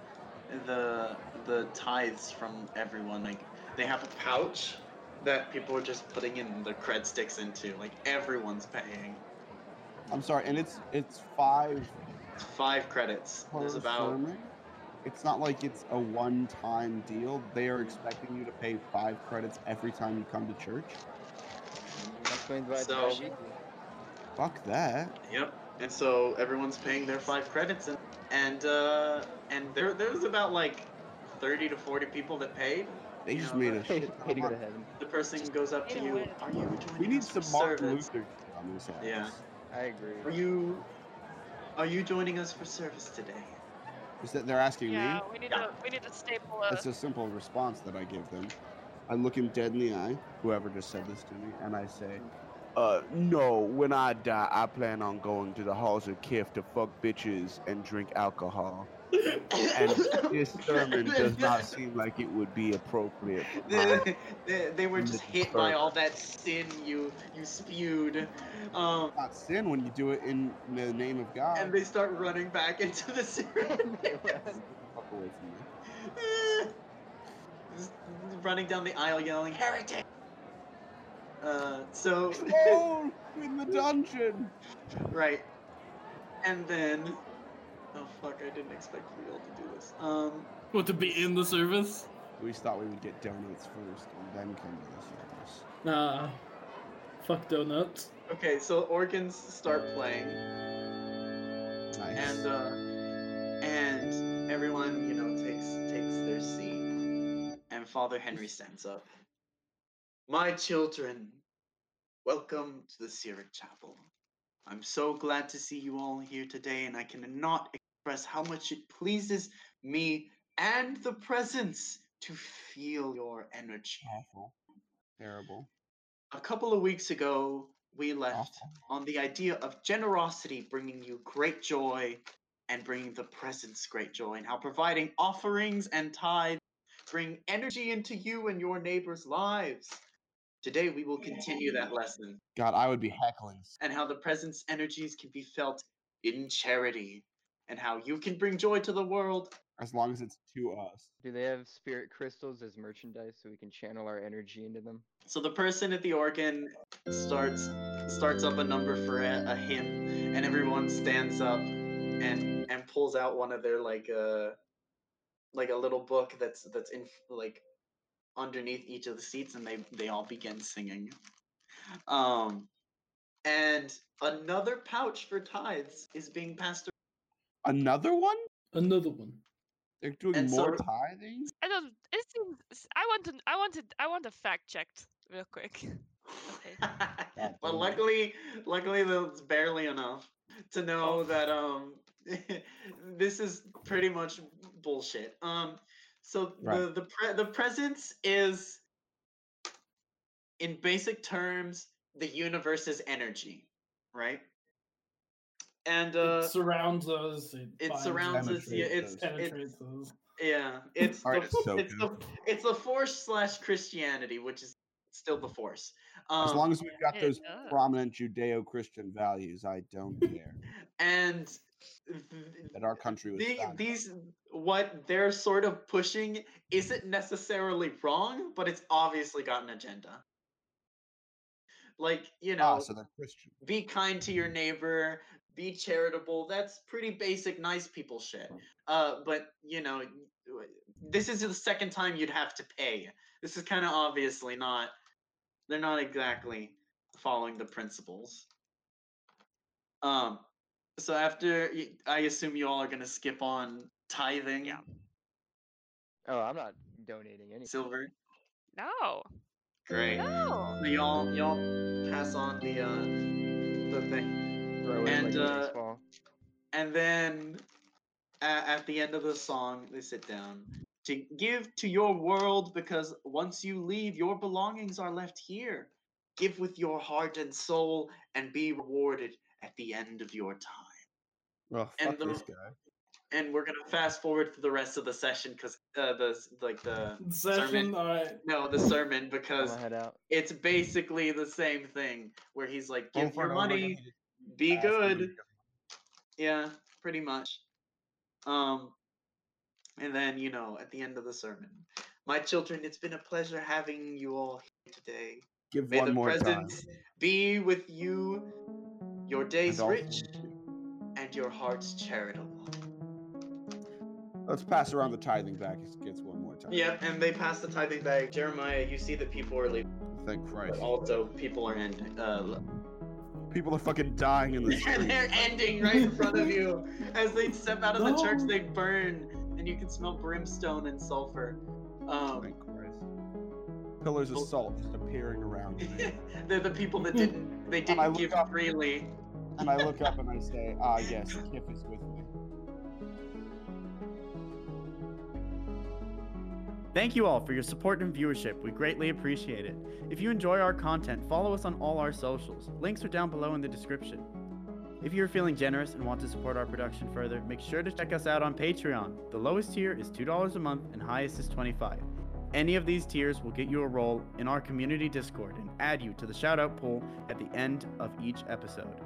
the the tithes from everyone. Like they have a pouch that people are just putting in the cred sticks into. Like everyone's paying. I'm sorry, and it's it's five It's five credits. There's about sermon. It's not like it's a one-time deal. They are expecting you to pay five credits every time you come to church. Explains why it's So- so. Fuck that. Yep. And so everyone's paying their five credits, and and uh, and there there was about like thirty to forty people that paid. They You just know, made a Pay, shit ton to go to heaven. The person goes up to you. Are you joining We need us for some Martin service? Luther on this house. Yeah. I agree. Are you are you joining us for service today? Is that they're asking Yeah, me? we need Yeah. to we need to staple a. It's a simple response that I give them. I look him dead in the eye, whoever just said this to me, and I say, uh, no, when I die, I plan on going to the halls of Kif to fuck bitches and drink alcohol. And this sermon does not seem like it would be appropriate. they, they, they were just hit by all that sin you you spewed, um, not sin when you do it in the name of God. and they start running back into the sermon. Fuck away from me. Just running down the aisle yelling heretic. Uh, so Oh, in the dungeon! right, and then oh fuck, I didn't expect for y'all to do this. Um, What to be in the service? We just thought we would get donuts first and then come to the service. Nah. Fuck donuts. okay, so organs start playing. Nice. and uh, and everyone you know takes takes their seat and father henry stands up my children welcome to the syriac chapel i'm so glad to see you all here today and i cannot express how much it pleases me and the presence to feel your energy Awful. Terrible. a couple of weeks ago we left Awful. on the idea of generosity bringing you great joy and bringing the presence great joy, and how providing offerings and tithes bring energy into you and your neighbors' lives. Today, we will continue that lesson, God, I would be heckling. and how the presence energies can be felt in charity, and how you can bring joy to the world. As long as it's to us. Do they have spirit crystals as merchandise so we can channel our energy into them? So the person at the organ starts starts up a number for a, a hymn, and everyone stands up and and pulls out one of their like uh like a little book that's that's in like underneath each of the seats and they they all begin singing um and another pouch for tithes is being passed Another one? Another one. They're doing And more so- tithing? I don't. It seems. I want to. I wanted. I want a fact checked real quick. Okay. But luckily luckily that's barely enough to know that um this is pretty much bullshit um so the the pre- the presence is in basic terms the universe's energy right and uh it surrounds us. It, it surrounds us, us yeah it's penetrates it's us. yeah it's the, it's so it's the it's the force slash christianity which is still the force um, As long as we've got those does. prominent Judeo-Christian values, I don't care and th- that our country was the, these what they're sort of pushing isn't necessarily wrong, but it's obviously got an agenda. Like you know, Ah, so they're Christian. be kind to your neighbor, be charitable. That's pretty basic, nice people shit. Uh, but you know, this is the second time you'd have to pay. This is kind of obviously not. They're not exactly following the principles. Um, so after I assume you all are gonna skip on tithing, Yeah. Oh, I'm not donating any. silver. No. Great. No. So y'all y'all pass on the uh the thing. Throw it And, like uh, baseball. And then at, at the end of the song, they sit down to give to your world because once you leave, your belongings are left here. Give with your heart and soul and be rewarded at the end of your time. Oh, And the- this guy. And we're gonna fast forward for the rest of the session because uh, the like the Session. sermon. All right. no the sermon because head out. it's basically the same thing where he's like, give Over your and over again, money, he just be good. Yeah, pretty much. Um, and then you know, at the end of the sermon, my children, it's been a pleasure having you all here today. Give May one the more time. presence be with you, your days And rich, and your hearts charitable. Let's pass around the tithing bag. It gets one more time. Yep, and they pass the tithing bag. Jeremiah, you see that people are leaving, Thank but Christ. also people are in. Uh, People are fucking dying in the and street. they're ending right in front of you. As they step out of the church, they burn, and you can smell brimstone and sulfur. Um, Thank Christ. Pillars of salt just appearing around me. they're the people that didn't they didn't look give up- freely. and I look up and I say, ah, yes, Kip is with me. Thank you all for your support and viewership. We greatly appreciate it. If you enjoy our content, follow us on all our socials. Links are down below in the description. If you're feeling generous and want to support our production further, make sure to check us out on Patreon. The lowest tier is $2 a month and highest is 25. Any of these tiers will get you a role in our community Discord and add you to the shoutout pool at the end of each episode.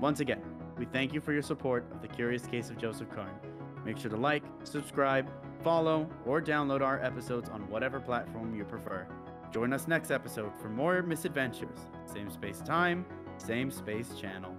Once again, we thank you for your support of the Curious Case of Joseph Karn. Make sure to like, subscribe, follow, or download our episodes on whatever platform you prefer. Join us next episode for more misadventures. Same space time, same space channel.